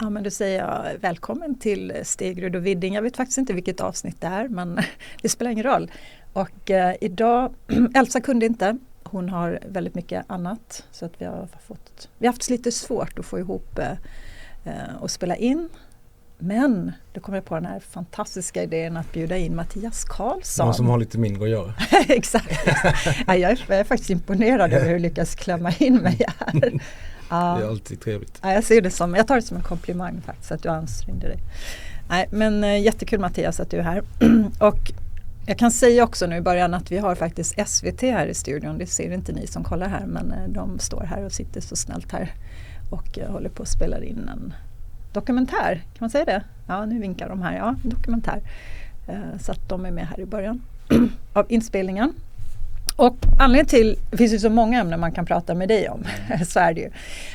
Ja men då säger jag välkommen till Stegrud och Vidding. Jag vet faktiskt inte vilket avsnitt det är men det spelar ingen roll. Och eh, idag, Elsa kunde inte. Hon har väldigt mycket annat så att vi har fått, vi har haft lite svårt att få ihop eh, eh, och spela in. Men då kom jag på den här fantastiska idén att bjuda in Mattias Karlsson. Någon som har lite mindre att göra. Exakt. Ja, jag, är, jag är faktiskt imponerad över hur du lyckas klämma in mig här. Ja. Det är alltid trevligt. Ja, jag, ser det som, jag tar det som en komplimang faktiskt att du ansträngde dig. Nej, men äh, jättekul Mattias att du är här. och jag kan säga också nu i början att vi har faktiskt SVT här i studion. Det ser inte ni som kollar här men äh, de står här och sitter så snällt här och äh, håller på att spela in en dokumentär. Kan man säga det? Ja, nu vinkar de här. Ja, dokumentär. så att de är med här i början av inspelningen. Och anledningen till, det finns ju så många ämnen man kan prata med dig om, så är det ju.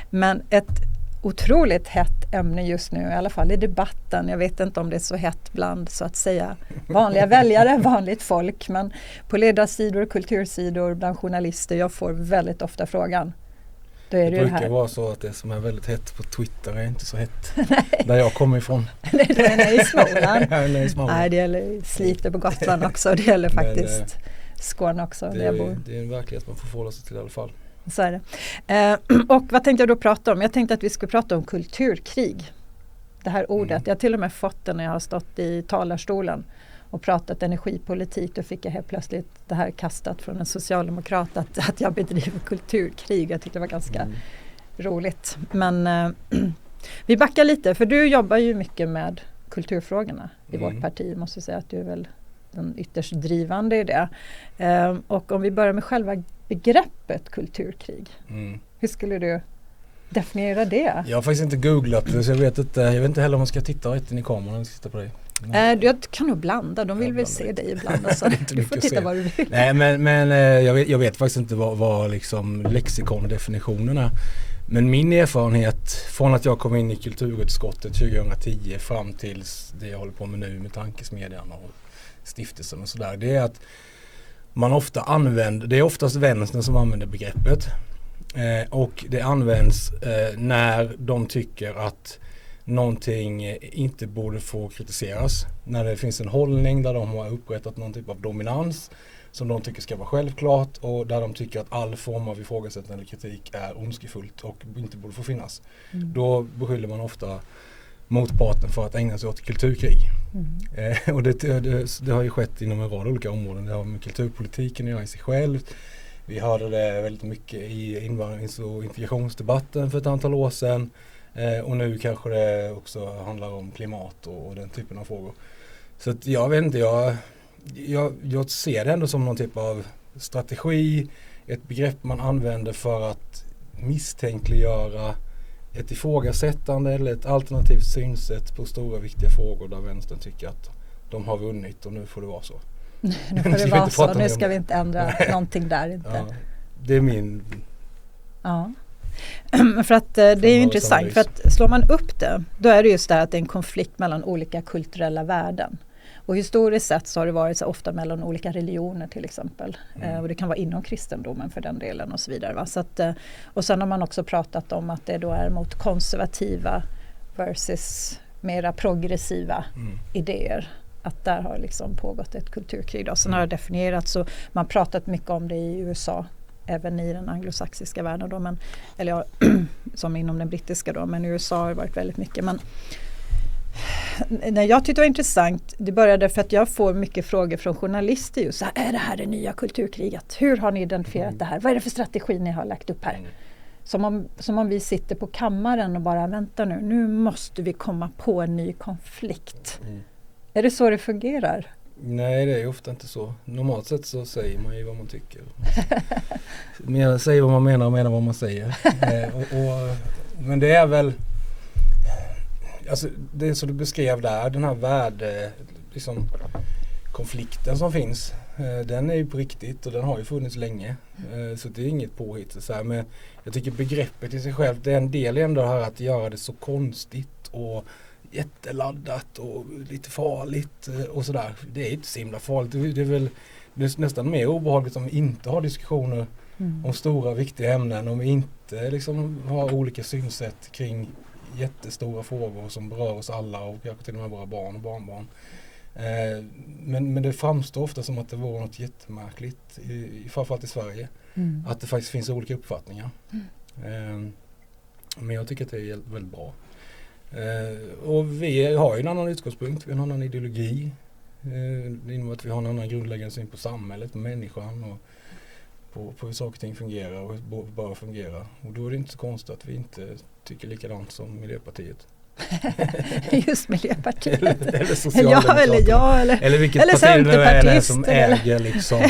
Men ett otroligt hett ämne just nu, i alla fall i debatten. Jag vet inte om det är så hett bland så att säga vanliga väljare, vanligt folk. Men på ledarsidor, kultursidor, bland journalister, jag får väldigt ofta frågan. Då är det, det brukar här. vara så att det som är väldigt hett på Twitter är inte så hett där jag kommer ifrån. det är i Småland. Nej, det gäller Slite på Gotland också. Det gäller faktiskt Men, Skåne också. Det, där jag bor. det är en verklighet man får förhålla sig till i alla fall. Så är det. Eh, och vad tänkte jag då prata om? Jag tänkte att vi skulle prata om kulturkrig. Det här ordet. Mm. Jag har till och med fått det när jag har stått i talarstolen och pratat energipolitik. Då fick jag helt plötsligt det här kastat från en socialdemokrat att, att jag bedriver kulturkrig. Jag tyckte det var ganska mm. roligt. Men eh, vi backar lite för du jobbar ju mycket med kulturfrågorna i mm. vårt parti. Måste säga att du är väl den ytterst drivande i det. Eh, och om vi börjar med själva begreppet kulturkrig. Mm. Hur skulle du definiera det? Jag har faktiskt inte googlat det så jag vet inte. Jag vet inte heller om man ska titta rätt in i kameran och titta på dig. Äh, jag kan nog blanda, de vill väl se dig ibland. Alltså. du får titta vad du vill. Nej men, men eh, jag, vet, jag vet faktiskt inte vad, vad liksom lexikondefinitionen är. Men min erfarenhet från att jag kom in i kulturutskottet 2010 fram tills det jag håller på med nu med tankesmedjan och stiftelsen och sådär. Det är att man ofta använder, det är oftast vänstern som använder begreppet. Eh, och det används eh, när de tycker att någonting inte borde få kritiseras. När det finns en hållning där de har upprättat någon typ av dominans som de tycker ska vara självklart och där de tycker att all form av ifrågasättande eller kritik är ondskefullt och inte borde få finnas. Mm. Då beskyller man ofta motparten för att ägna sig åt kulturkrig. Mm. Eh, och det, det, det, har ju skett inom en rad olika områden. Det har med kulturpolitiken att göra i sig själv. Vi hörde det väldigt mycket i invandrings och integrationsdebatten för ett antal år sedan. Eh, och nu kanske det också handlar om klimat och, och den typen av frågor. Så att jag vet inte, jag, jag, jag ser det ändå som någon typ av strategi, ett begrepp man använder för att misstänkliggöra ett ifrågasättande eller ett alternativt synsätt på stora viktiga frågor där vänstern tycker att de har vunnit och nu får det vara så. nu får det vara så, nu ska vi inte ändra någonting där inte. Ja, det är min... Ja. för att eh, det är ju intressant för att slår man upp det då är det just det att det är en konflikt mellan olika kulturella värden. Och historiskt sett så har det varit så ofta mellan olika religioner till exempel. Mm. Eh, och det kan vara inom kristendomen för den delen och så vidare. Va? Så att, eh, och sen har man också pratat om att det då är mot konservativa versus mera progressiva mm. idéer. Att där har liksom pågått ett kulturkrig. Då. Sen mm. har det definierats och man pratat mycket om det i USA även i den anglosaxiska världen då, men, eller ja, som inom den brittiska då, men i USA har det varit väldigt mycket. Men, Nej, jag tyckte det var intressant, det började för att jag får mycket frågor från journalister just så här, är det här det nya kulturkriget? Hur har ni identifierat mm. det här? Vad är det för strategi ni har lagt upp här? Mm. Som om, som om vi sitter på kammaren och bara väntar nu, nu måste vi komma på en ny konflikt. Mm. Är det så det fungerar? Nej det är ofta inte så. Normalt sett så säger man ju vad man tycker. säger vad man menar och menar vad man säger. eh, och, och, men det är väl alltså det som du beskrev där, den här värde, liksom, konflikten som finns. Eh, den är ju på riktigt och den har ju funnits länge. Eh, så det är inget påhitt. Så här. Men jag tycker begreppet i sig själv, det är en del ändå här att göra det så konstigt och jätteladdat och lite farligt eh, och sådär. Det är inte så himla farligt. Det är väl det är nästan mer obehagligt om vi inte har diskussioner mm. om stora viktiga ämnen. Om vi inte liksom har olika synsätt kring jättestora frågor som berör oss alla och kanske till och med våra barn och barnbarn. Eh, men, men det framstår ofta som att det vore något jättemärkligt, i, framförallt i Sverige, mm. att det faktiskt finns olika uppfattningar. Mm. Eh, men jag tycker att det är väldigt bra. Eh, och vi har ju en annan utgångspunkt, vi har en annan ideologi. Eh, inom att vi har en annan grundläggande syn på samhället, på människan och på, på hur saker och ting fungerar och hur det bör fungera. Och då är det inte så konstigt att vi inte tycker likadant som Miljöpartiet. Just Miljöpartiet. eller, eller Socialdemokraterna. Ja, eller jag eller, eller vilket eller parti det är, är som äger liksom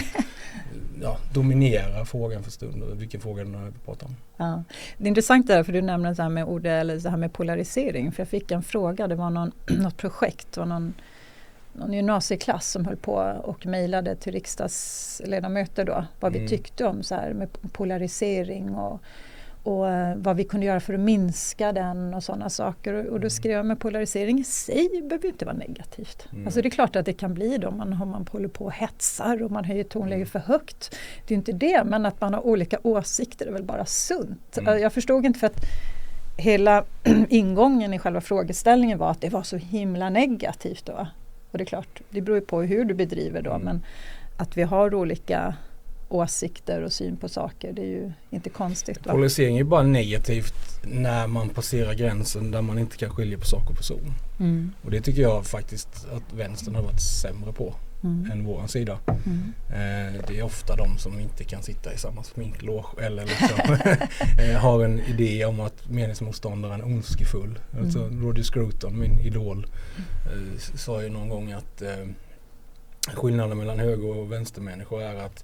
ja, dominerar frågan för stunden, vilken fråga det nu pratar om. Ja. Det är intressant där för du nämnde det här med ord, eller det här med polarisering. För jag fick en fråga, det var någon, något projekt, det var någon, någon gymnasieklass som höll på och mejlade till riksdagsledamöter då vad mm. vi tyckte om så här med polarisering och och eh, vad vi kunde göra för att minska den och sådana saker. Och, och då mm. skrev jag med polarisering i sig behöver inte vara negativt. Mm. Alltså det är klart att det kan bli då man, om man håller på och hetsar och man höjer tonläget mm. för högt. Det är inte det, men att man har olika åsikter är väl bara sunt. Mm. Jag förstod inte för att hela ingången i själva frågeställningen var att det var så himla negativt. Då. Och det är klart, det beror ju på hur du bedriver då, mm. men att vi har olika åsikter och syn på saker. Det är ju inte konstigt. Va? Polarisering är bara negativt när man passerar gränsen där man inte kan skilja på sak och person. Mm. Och det tycker jag faktiskt att vänstern har varit sämre på mm. än våran sida. Mm. Eh, det är ofta de som inte kan sitta i samma sminkloge eller liksom eh, har en idé om att meningsmotståndaren är ondskefull. Mm. Alltså Roger Scruton, min idol, eh, sa ju någon gång att eh, skillnaden mellan höger och vänstermänniskor är att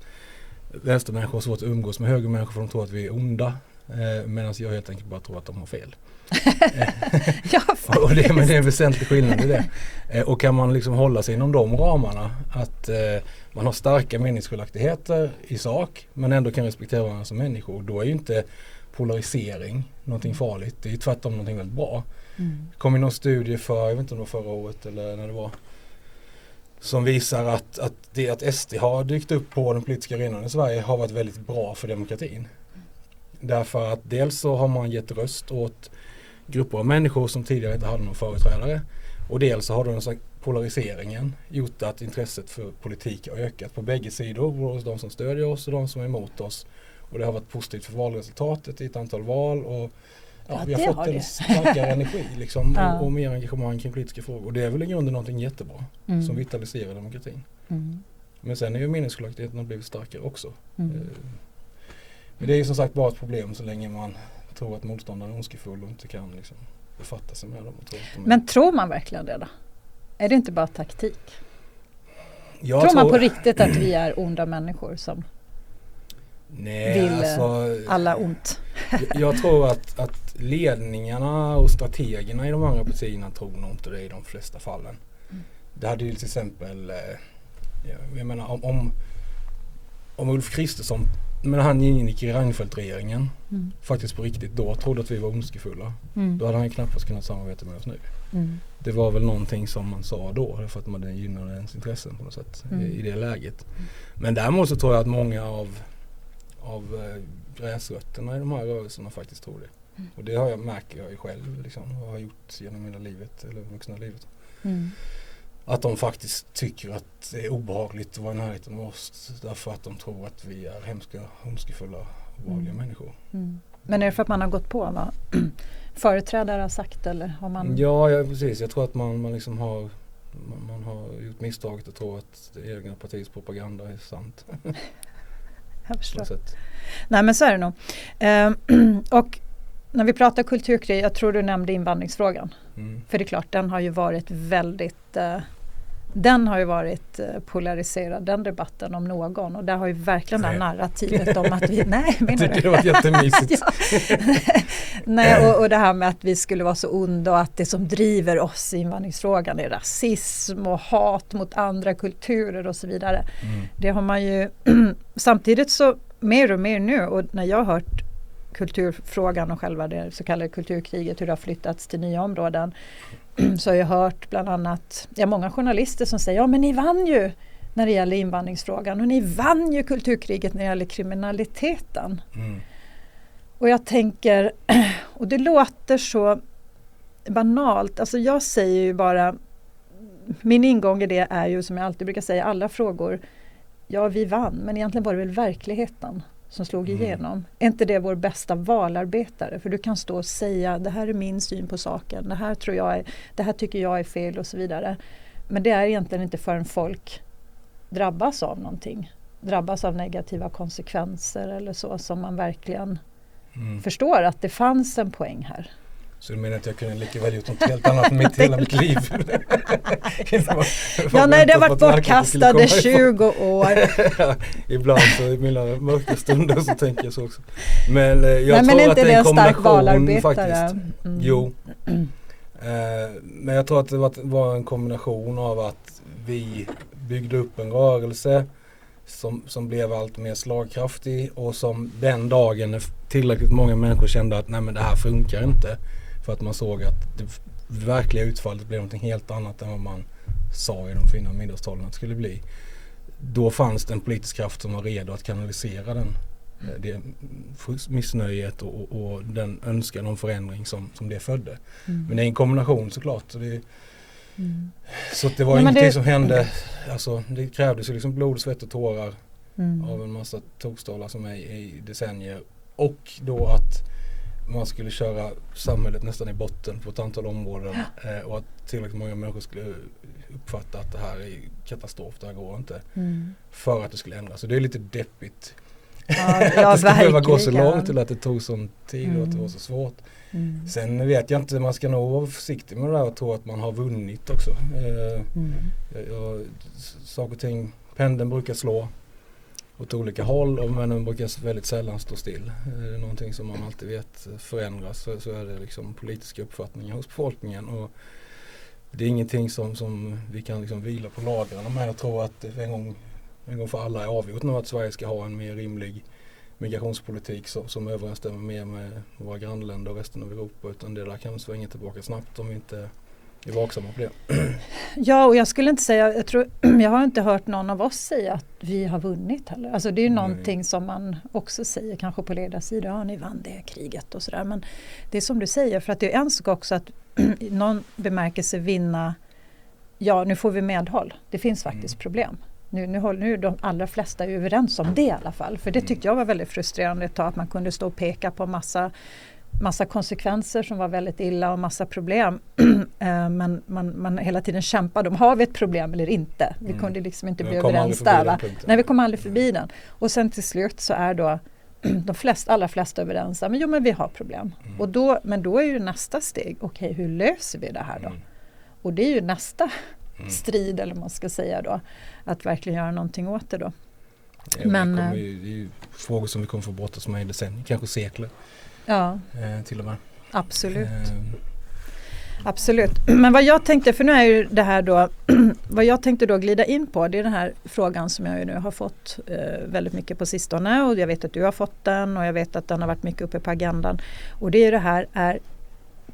vänstermänniskor har svårt att umgås med högermänniskor för de tror att vi är onda. Eh, Medan jag helt enkelt bara tror att de har fel. ja, och det, men det är en väsentlig skillnad i det. Eh, och kan man liksom hålla sig inom de ramarna att eh, man har starka meningsskiljaktigheter i sak men ändå kan respektera varandra som människor. Då är ju inte polarisering någonting farligt. Det är tvärtom någonting väldigt bra. Mm. kom i någon studie för, jag vet inte om det var förra året eller när det var som visar att, att det att SD har dykt upp på den politiska arenan i Sverige har varit väldigt bra för demokratin. Därför att dels så har man gett röst åt grupper av människor som tidigare inte hade någon företrädare. Och dels så har den polariseringen gjort att intresset för politik har ökat på bägge sidor. Både de som stödjer oss och de som är emot oss. Och det har varit positivt för valresultatet i ett antal val. Och Ja, ja, vi har fått har en starkare energi liksom, ja. och, och, mer engagemang kring politiska frågor. Och det är väl i grunden någonting jättebra mm. som vitaliserar demokratin. Mm. Men sen är ju meningsskiljaktigheterna blivit starkare också. Mm. Eh, men det är ju som sagt bara ett problem så länge man tror att motståndaren är ondskefull och inte kan liksom, befatta sig med dem. Och tro Men tror man verkligen det då? Är det inte bara taktik? Jag tror man på riktigt att vi är onda människor som Nej, vill alltså, alla ont? jag, jag tror att, att ledningarna och strategerna i de andra partierna tror nog inte det i de flesta fallen. Mm. Det hade ju till exempel, eh, jag menar om, om, om Ulf Kristersson, men han ingick i Reinfeldt-regeringen, mm. faktiskt på riktigt då trodde att vi var ondskefulla. Mm. Då hade han knappast kunnat samarbeta med oss nu. Mm. Det var väl någonting som man sa då för att man gynnade ens intressen på något sätt i, mm. i det läget. Mm. Men däremot så tror jag att många av av eh, gräsrötterna i de här rörelserna faktiskt tror det. Mm. Och det har jag, märker jag själv liksom, och har gjort genom hela livet, eller vuxna livet. Att de faktiskt tycker att det är obehagligt att vara i närheten av oss därför att de tror att vi är hemska, ondskefulla obehagliga mm. människor. Mm. Men är det för att man har gått på vad företrädare har sagt eller har man? Ja, ja precis. Jag tror att man, man liksom har man, man har gjort misstaget att tro att det egna partiets propaganda är sant. jag förstår. Nej men så är det nog. Eh, och när vi pratar kulturkrig, jag tror du nämnde invandringsfrågan. Mm. För det är klart, den har ju varit väldigt eh, den har ju varit eh, polariserad, den debatten om någon. Och där har ju verkligen det här narrativet om att vi... Nej, menar Jag tycker det var jättemysigt. nej, och, och det här med att vi skulle vara så onda och att det som driver oss i invandringsfrågan är rasism och hat mot andra kulturer och så vidare. Mm. Det har man ju... samtidigt så mer och mer nu och när jag har hört kulturfrågan och själva det så kallade kulturkriget, hur det har flyttats till nya områden så har jag hört bland annat, ja många journalister som säger ja men ni vann ju när det gäller invandringsfrågan och ni vann ju kulturkriget när det gäller kriminaliteten. Mm. Och jag tänker, och det låter så banalt. Alltså jag säger ju bara min ingång i det är ju som jag alltid brukar säga alla frågor Ja vi vann men egentligen var det väl verkligheten som slog mm. igenom. Är inte det vår bästa valarbetare? För du kan stå och säga det här är min syn på saken, det här, tror jag är, det här tycker jag är fel och så vidare. Men det är egentligen inte förrän folk drabbas av någonting, drabbas av negativa konsekvenser eller så som man verkligen mm. förstår att det fanns en poäng här. Så du menar att jag kunde lika väl gjort något helt annat mitt, hela mitt liv? ja, nej, det har varit bortkastade 20 år. Ibland så i mina mörka stunder så tänker jag så också. Men eh, jag nej, tror men att det är en kombination faktiskt. Mm. Jo. Eh, men jag tror att det var, var en kombination av att vi byggde upp en rörelse som, som blev allt mer slagkraftig och som den dagen när tillräckligt många människor kände att nej men det här funkar inte för att man såg att det verkliga utfallet blev något helt annat än vad man sa i de fina middagstalen att det skulle bli. Då fanns det en politisk kraft som var redo att kanalisera den, mm. det missnöjet och, och, och, den önskan om förändring som, som det födde. Mm. Men det är en kombination såklart. Så, det, mm. så det var ja, ingenting det, som hände, alltså, det krävdes ju liksom blod, svett och tårar mm. av en massa tokstollar som är i decennier. Och då att man skulle köra samhället nästan i botten på ett antal områden eh, och att tillräckligt många människor skulle uppfatta att det här är katastrof, det här går inte. Mm. För att det skulle ändras. Så det är lite deppigt. Ja, ja, att det ska behöva gå så långt till att det tog sån tid mm. och att det var så svårt. Mm. Sen vet jag inte, man ska nog vara försiktig med det där och tro att man har vunnit också. Eh, mm. jag, jag, saker och ting, pendeln brukar slå åt olika håll och men den brukar väldigt sällan stå still. Är det någonting som man alltid vet förändras så, så är det liksom politiska uppfattningar hos befolkningen. Och det är ingenting som, som vi kan liksom vila på lagren med. Jag tror att en gång, en gång för alla är avgjort nu att Sverige ska ha en mer rimlig migrationspolitik som, som överensstämmer mer med våra grannländer och resten av Europa. Utan det där kan svänga tillbaka snabbt om vi inte är vaksamma på det. Ja, och jag skulle inte säga, jag, tror, jag har inte hört någon av oss säga att vi har vunnit heller. Alltså det är ju Nej. någonting som man också säger kanske på ledarsidan, ja ni vann det kriget och sådär. Men det är som du säger, för att det är en sak också att i någon bemärkelse vinna, ja nu får vi medhåll, det finns faktiskt mm. problem. Nu, nu, nu är de allra flesta överens om det i alla fall. För det mm. tyckte jag var väldigt frustrerande ett tag att man kunde stå och peka på massa massa konsekvenser som var väldigt illa och massa problem. Eh, men man, man hela tiden kämpade om, har vi ett problem eller inte? Vi mm. kunde liksom inte bli överens där. Nej, vi kom aldrig förbi den. Och sen till slut så är då de flesta, allra flesta överens men jo men vi har problem. Mm. Och då, men då är ju nästa steg, okej okay, hur löser vi det här då? Mm. Och det är ju nästa mm. strid eller vad man ska säga då. Att verkligen göra någonting åt det då. Ja, men, det, ju, det är ju frågor som vi kommer få brottas med i decennier, kanske sekler. Ja. Eh, till och med. Absolut. Eh. Absolut. Men vad jag tänkte, för nu är ju det här då, vad jag tänkte då glida in på det är den här frågan som jag ju nu har fått eh, väldigt mycket på sistone och jag vet att du har fått den och jag vet att den har varit mycket uppe på agendan. Och det är det här, är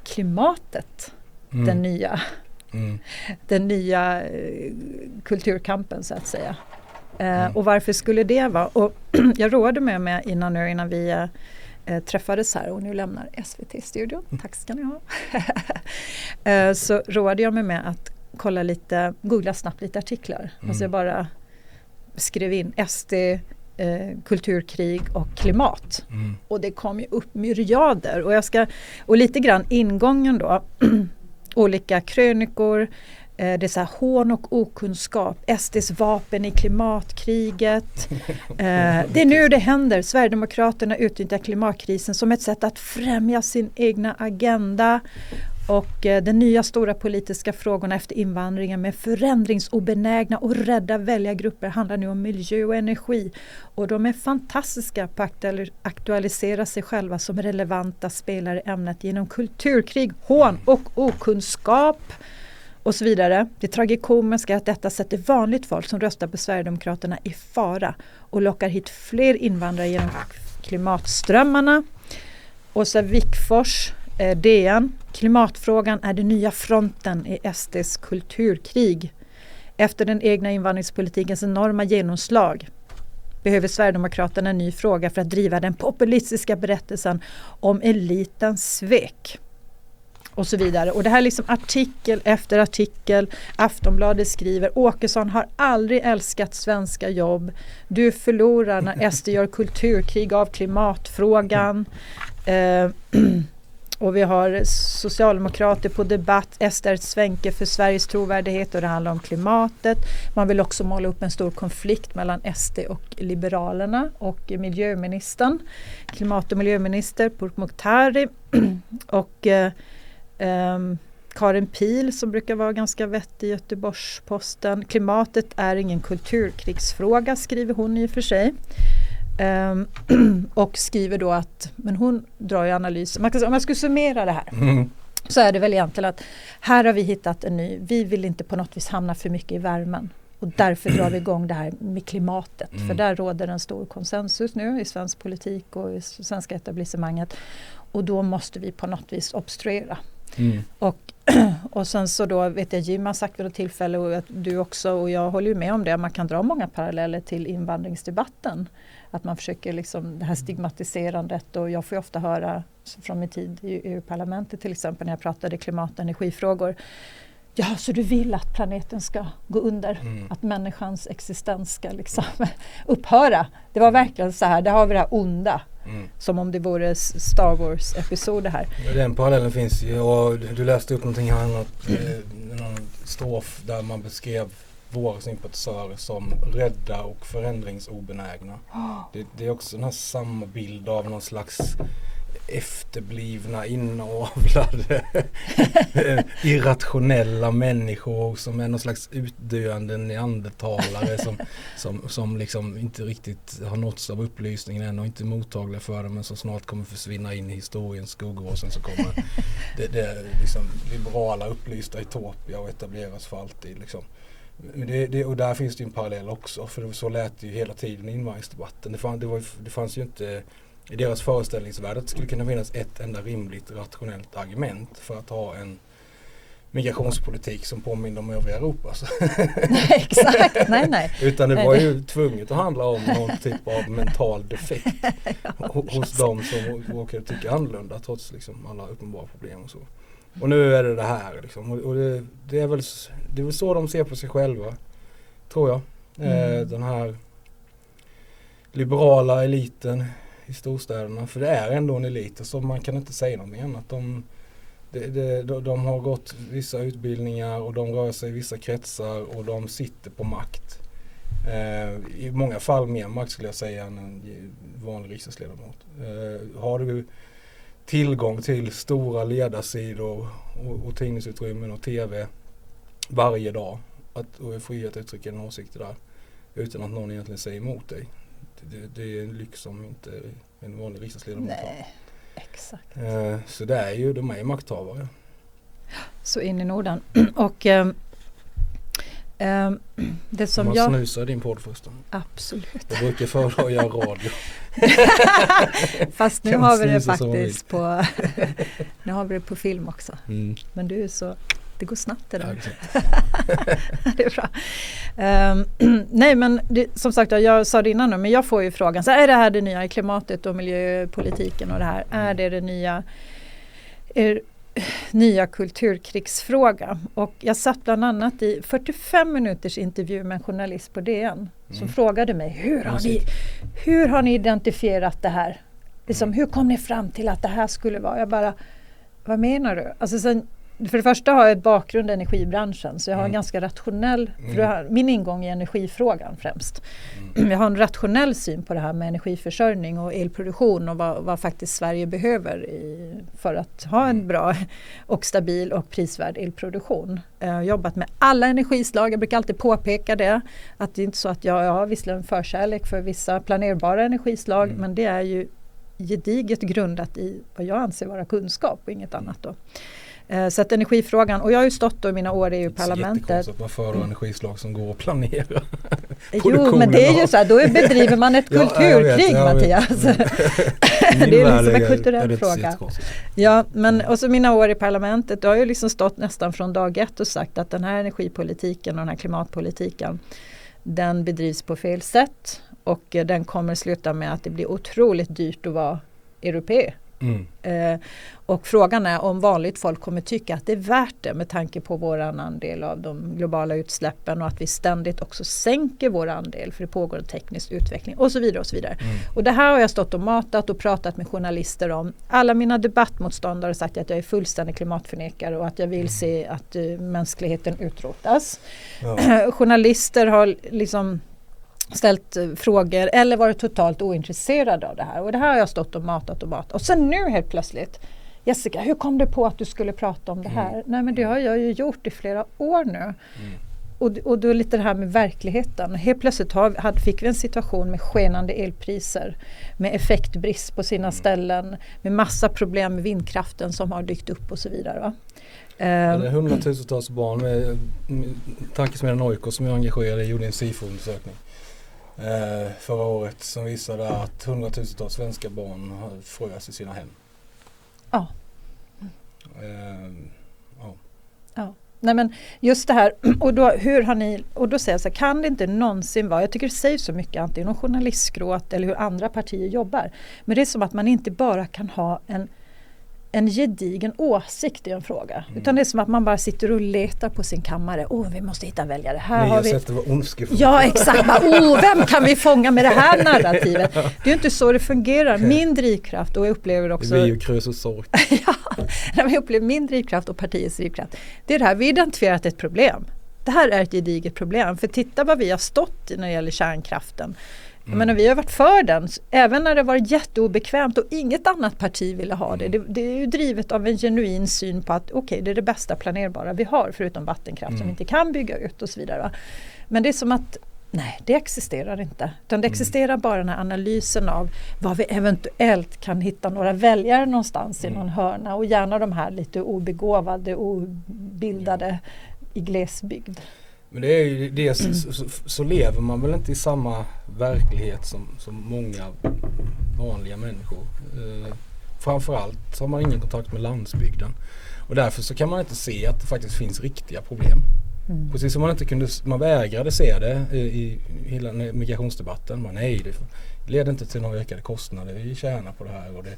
klimatet mm. den nya, mm. den nya eh, kulturkampen så att säga. Eh, mm. Och varför skulle det vara? Och jag råder med mig innan nu innan vi eh, träffades här och nu lämnar SVT-studion. Mm. Tack ska ni ha. eh, så roade jag mig med att kolla lite, googla snabbt lite artiklar. Mm. Alltså jag bara skrev in SD, eh, kulturkrig och klimat. Mm. Och det kom ju upp myriader. Och, jag ska, och lite grann ingången då, olika krönikor, det är så här hån och okunskap, SDs vapen i klimatkriget. Eh, det är nu det händer. Sverigedemokraterna utnyttjar klimatkrisen som ett sätt att främja sin egna agenda. Och eh, de nya stora politiska frågorna efter invandringen med förändringsobenägna och rädda väljargrupper handlar nu om miljö och energi. Och de är fantastiska på att aktualisera sig själva som relevanta spelare i ämnet genom kulturkrig, hån och okunskap och så vidare. Det tragikomiska är att detta sätter vanligt folk som röstar på Sverigedemokraterna i fara och lockar hit fler invandrare genom klimatströmmarna. Åsa Wickfors, eh, DN. Klimatfrågan är den nya fronten i SDs kulturkrig. Efter den egna invandringspolitikens enorma genomslag behöver Sverigedemokraterna en ny fråga för att driva den populistiska berättelsen om elitens svek och så vidare. Och det här är liksom artikel efter artikel. Aftonbladet skriver Åkesson har aldrig älskat svenska jobb. Du förlorar när SD gör kulturkrig av klimatfrågan. Eh, och vi har socialdemokrater på debatt, Ester Svenke för Sveriges trovärdighet och det handlar om klimatet. Man vill också måla upp en stor konflikt mellan SD och Liberalerna och miljöministern, klimat och miljöminister Pourmokhtari och eh, eh, Karin Pil som brukar vara ganska vettig i Göteborgs-Posten. Klimatet är ingen kulturkrigsfråga skriver hon i och för sig. Um, och skriver då att, men hon drar ju analyser, man kan, om jag skulle summera det här mm. så är det väl egentligen att här har vi hittat en ny, vi vill inte på något vis hamna för mycket i värmen och därför drar vi igång det här med klimatet mm. för där råder en stor konsensus nu i svensk politik och i svenska etablissemanget och då måste vi på något vis obstruera. Mm. Och, och sen så då vet jag Jim har sagt vid något tillfälle och du också och jag håller ju med om det, man kan dra många paralleller till invandringsdebatten att man försöker liksom det här stigmatiserandet och jag får ju ofta höra från min tid i EU-parlamentet till exempel när jag pratade klimat och energifrågor. Ja, så du vill att planeten ska gå under? Mm. Att människans existens ska liksom upphöra? Det var verkligen så här, där har vi det här onda. Mm. Som om det vore Star Wars-episod det här. Den parallellen finns ju och du läste upp någonting något, eh, någon strof där man beskrev våra sympatisörer som rädda och förändringsobenägna. Det, det, är också den här samma bild av någon slags efterblivna, inavlade, irrationella människor som är någon slags utdöende neandertalare som, som, som liksom inte riktigt har nåtts av upplysningen än och inte är mottagliga för det men som snart kommer försvinna in i historiens skuggor och sen så kommer det, det liksom liberala upplysta Utopia och etableras för alltid. Liksom. Det, det, och där finns det en parallell också för så lät det ju hela tiden i invandringsdebatten. Det, fann, det, var, det fanns ju inte i deras föreställningsvärld att det skulle kunna finnas ett enda rimligt rationellt argument för att ha en migrationspolitik som påminner om övriga Europa. nej, exakt, nej nej. Utan det var ju tvunget att handla om någon typ av mental defekt ja, hos de som råkade tycka annorlunda trots liksom alla uppenbara problem och så. Och nu är det det här liksom. Och, och det, det, är väl, det är väl så de ser på sig själva. Tror jag. Eh, mm. den här liberala eliten i storstäderna. För det är ändå en elit. Så man kan inte säga någonting annat. De, de, de, de har gått vissa utbildningar och de rör sig i vissa kretsar och de sitter på makt. Eh, I många fall mer makt skulle jag säga än en vanlig riksdagsledamot. Eh, har du tillgång till stora ledarsidor och, och tidningsutrymmen och tv varje dag. Att, och är fri att uttrycka en åsikt där utan att någon egentligen säger emot dig. Det, det är en lyx som inte en vanlig riksdagsledamot har. Nej, exakt. Eh, så det är ju, de är makthavare. Så in i Norden. och eh, Um, det som Man jag... snusar i din podd förresten. Absolut. Jag brukar föredra att göra radio. Fast nu har vi det faktiskt på Nu har vi det på film också. Mm. Men du är så Det går snabbt det där. Ja, det är bra. Um, nej men det, som sagt jag sa det innan nu men jag får ju frågan så är det här det nya i klimatet och miljöpolitiken och det här. Är det det nya? Är, nya kulturkrigsfråga. Och jag satt bland annat i 45 minuters intervju med en journalist på DN som mm. frågade mig hur har, ni, hur har ni identifierat det här? Liksom, mm. hur kom ni fram till att det här skulle vara? Jag bara, vad menar du? Alltså sen, för det första har jag bakgrund i energibranschen så jag har en mm. ganska rationell, mm. min ingång i energifrågan främst. Mm. Jag har en rationell syn på det här med energiförsörjning och elproduktion och vad, vad faktiskt Sverige behöver i, för att ha en mm. bra och stabil och prisvärd elproduktion. Jag har jobbat med alla energislag, jag brukar alltid påpeka det. Att det är inte så att jag, jag har visserligen förkärlek för vissa planerbara energislag mm. men det är ju gediget grundat i vad jag anser vara kunskap och inget annat. Då. Eh, så att energifrågan, och jag har ju stått då i mina år i EU-parlamentet. Det är att man föredrar mm. energislag som går att planera. jo men det är ju så här, då bedriver man ett kulturkrig ja, Mattias. det är liksom en kulturell fråga. Ja men och så mina år i parlamentet, då har jag liksom stått nästan från dag ett och sagt att den här energipolitiken och den här klimatpolitiken den bedrivs på fel sätt och den kommer sluta med att det blir otroligt dyrt att vara europé Mm. Eh, och frågan är om vanligt folk kommer tycka att det är värt det med tanke på vår andel av de globala utsläppen och att vi ständigt också sänker vår andel för det pågår en teknisk utveckling och så vidare. Och så vidare. Mm. Och det här har jag stått och matat och pratat med journalister om. Alla mina debattmotståndare har sagt att jag är fullständig klimatförnekare och att jag vill mm. se att uh, mänskligheten utrotas. Ja. journalister har liksom ställt eh, frågor eller varit totalt ointresserade av det här. Och det här har jag stått och matat och matat. Och sen nu helt plötsligt Jessica, hur kom du på att du skulle prata om det här? Mm. Nej men det har jag ju gjort i flera år nu. Mm. Och, och då lite det här med verkligheten. Helt plötsligt har, fick vi en situation med skenande elpriser, med effektbrist på sina mm. ställen, med massa problem med vindkraften som har dykt upp och så vidare. Va? Uh, hundratusentals barn med, med tankesmedjan Oikos som är engagerade gjorde en SIFO-undersökning eh, förra året som visade att hundratusentals svenska barn frös i sina hem. Ja. Eh, ja. ja. Nej men just det här och då, hur har ni, och då säger jag så här, kan det inte någonsin vara, jag tycker det säger så mycket antingen om journalistskrået eller hur andra partier jobbar. Men det är som att man inte bara kan ha en en gedigen åsikt i en fråga. Mm. Utan det är som att man bara sitter och letar på sin kammare. Åh, oh, vi måste hitta väljare. Här Nya har vi... vara ondskefull. Ja, exakt. oh, vem kan vi fånga med det här narrativet? Det är ju inte så det fungerar. Min drivkraft och jag upplever också... Det blir ju krös och sorg. ja, jag upplever min drivkraft och partiets drivkraft. Det är det här, vi har identifierat ett problem. Det här är ett gediget problem. För titta vad vi har stått i när det gäller kärnkraften. Mm. menar, vi har varit för den, även när det varit jätteobekvämt och inget annat parti ville ha det. Mm. Det, det är ju drivet av en genuin syn på att okej, okay, det är det bästa planerbara vi har förutom vattenkraft mm. som vi inte kan bygga ut och så vidare. Va? Men det är som att Nej, det existerar inte. Utan det mm. existerar bara den här analysen av vad vi eventuellt kan hitta några väljare någonstans i mm. någon hörna och gärna de här lite obegåvade, obildade i glesbygd. Men det är ju det, så, så, så, lever man väl inte i samma verklighet som, som många vanliga människor. Eh, framförallt så har man ingen kontakt med landsbygden. Och därför så kan man inte se att det faktiskt finns riktiga problem. Mm. Precis som man inte kunde, man vägrade se det i, i hela migrationsdebatten. Man, nej, det leder inte till några ökade kostnader. Vi tjänar på det här och det,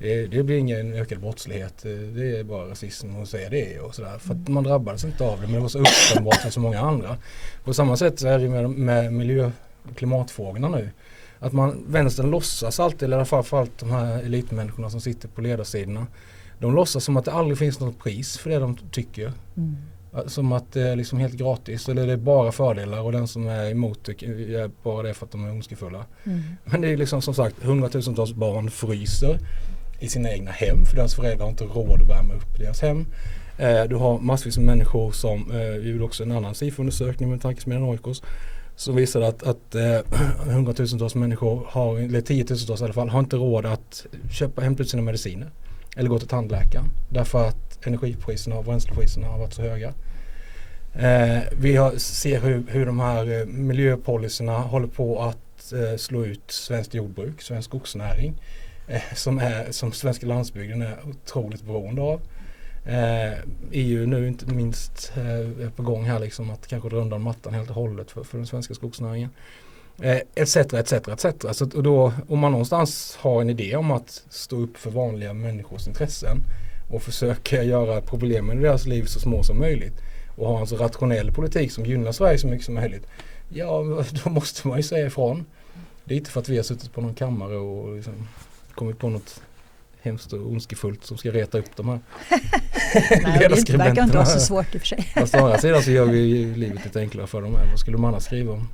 det, det, blir ingen ökad brottslighet. Det är bara rasism säga det och sådär. För att man drabbades inte av det men det var så uppenbart för så många andra. På samma sätt så är det med, med miljö och klimatfrågorna nu. Att man, vänstern låtsas alltid, eller i alla fall för allt de här elitmänniskorna som sitter på ledarsidorna. De låtsas som att det aldrig finns något pris för det de tycker. Mm. Som att det är liksom helt gratis eller det är bara fördelar och den som är emot det är bara det för att de är ondskefulla. Mm. Men det är liksom som sagt hundratusentals barn fryser i sina egna hem för deras föräldrar har inte råd att värma upp deras hem. Eh, du har massvis med människor som, eh, vi gjorde också en annan SIFO-undersökning med tankesmedjan Oikos som visade att, att eh, hundratusentals människor, har, eller tiotusentals i alla fall, har inte råd att köpa, hämta ut sina mediciner. Eller gå till tandläkaren. Därför att energipriserna och bränslepriserna har varit så höga. Eh, vi har, ser hur, hur de här eh, miljöpolicyerna håller på att eh, slå ut svenskt jordbruk, svensk skogsnäring. Eh, som, är, som svenska landsbygden är otroligt beroende av. Eh, EU nu inte minst eh, är på gång här liksom att kanske dra undan mattan helt och hållet för, för den svenska skogsnäringen. Eh, etcetera, etcetera, etcetera. Så och då, om man någonstans har en idé om att stå upp för vanliga människors intressen och försöka göra problemen i deras liv så små som möjligt och ha en så rationell politik som gynnar Sverige så mycket som möjligt. Ja, då måste man ju säga ifrån. Det är inte för att vi har suttit på någon kammare och liksom kommit på något hemskt och ondskefullt som ska reta upp de här Nej, det verkar inte vara så svårt i och för sig. Fast å andra sidan så gör vi livet lite enklare för dem. Vad skulle de annars skriva om?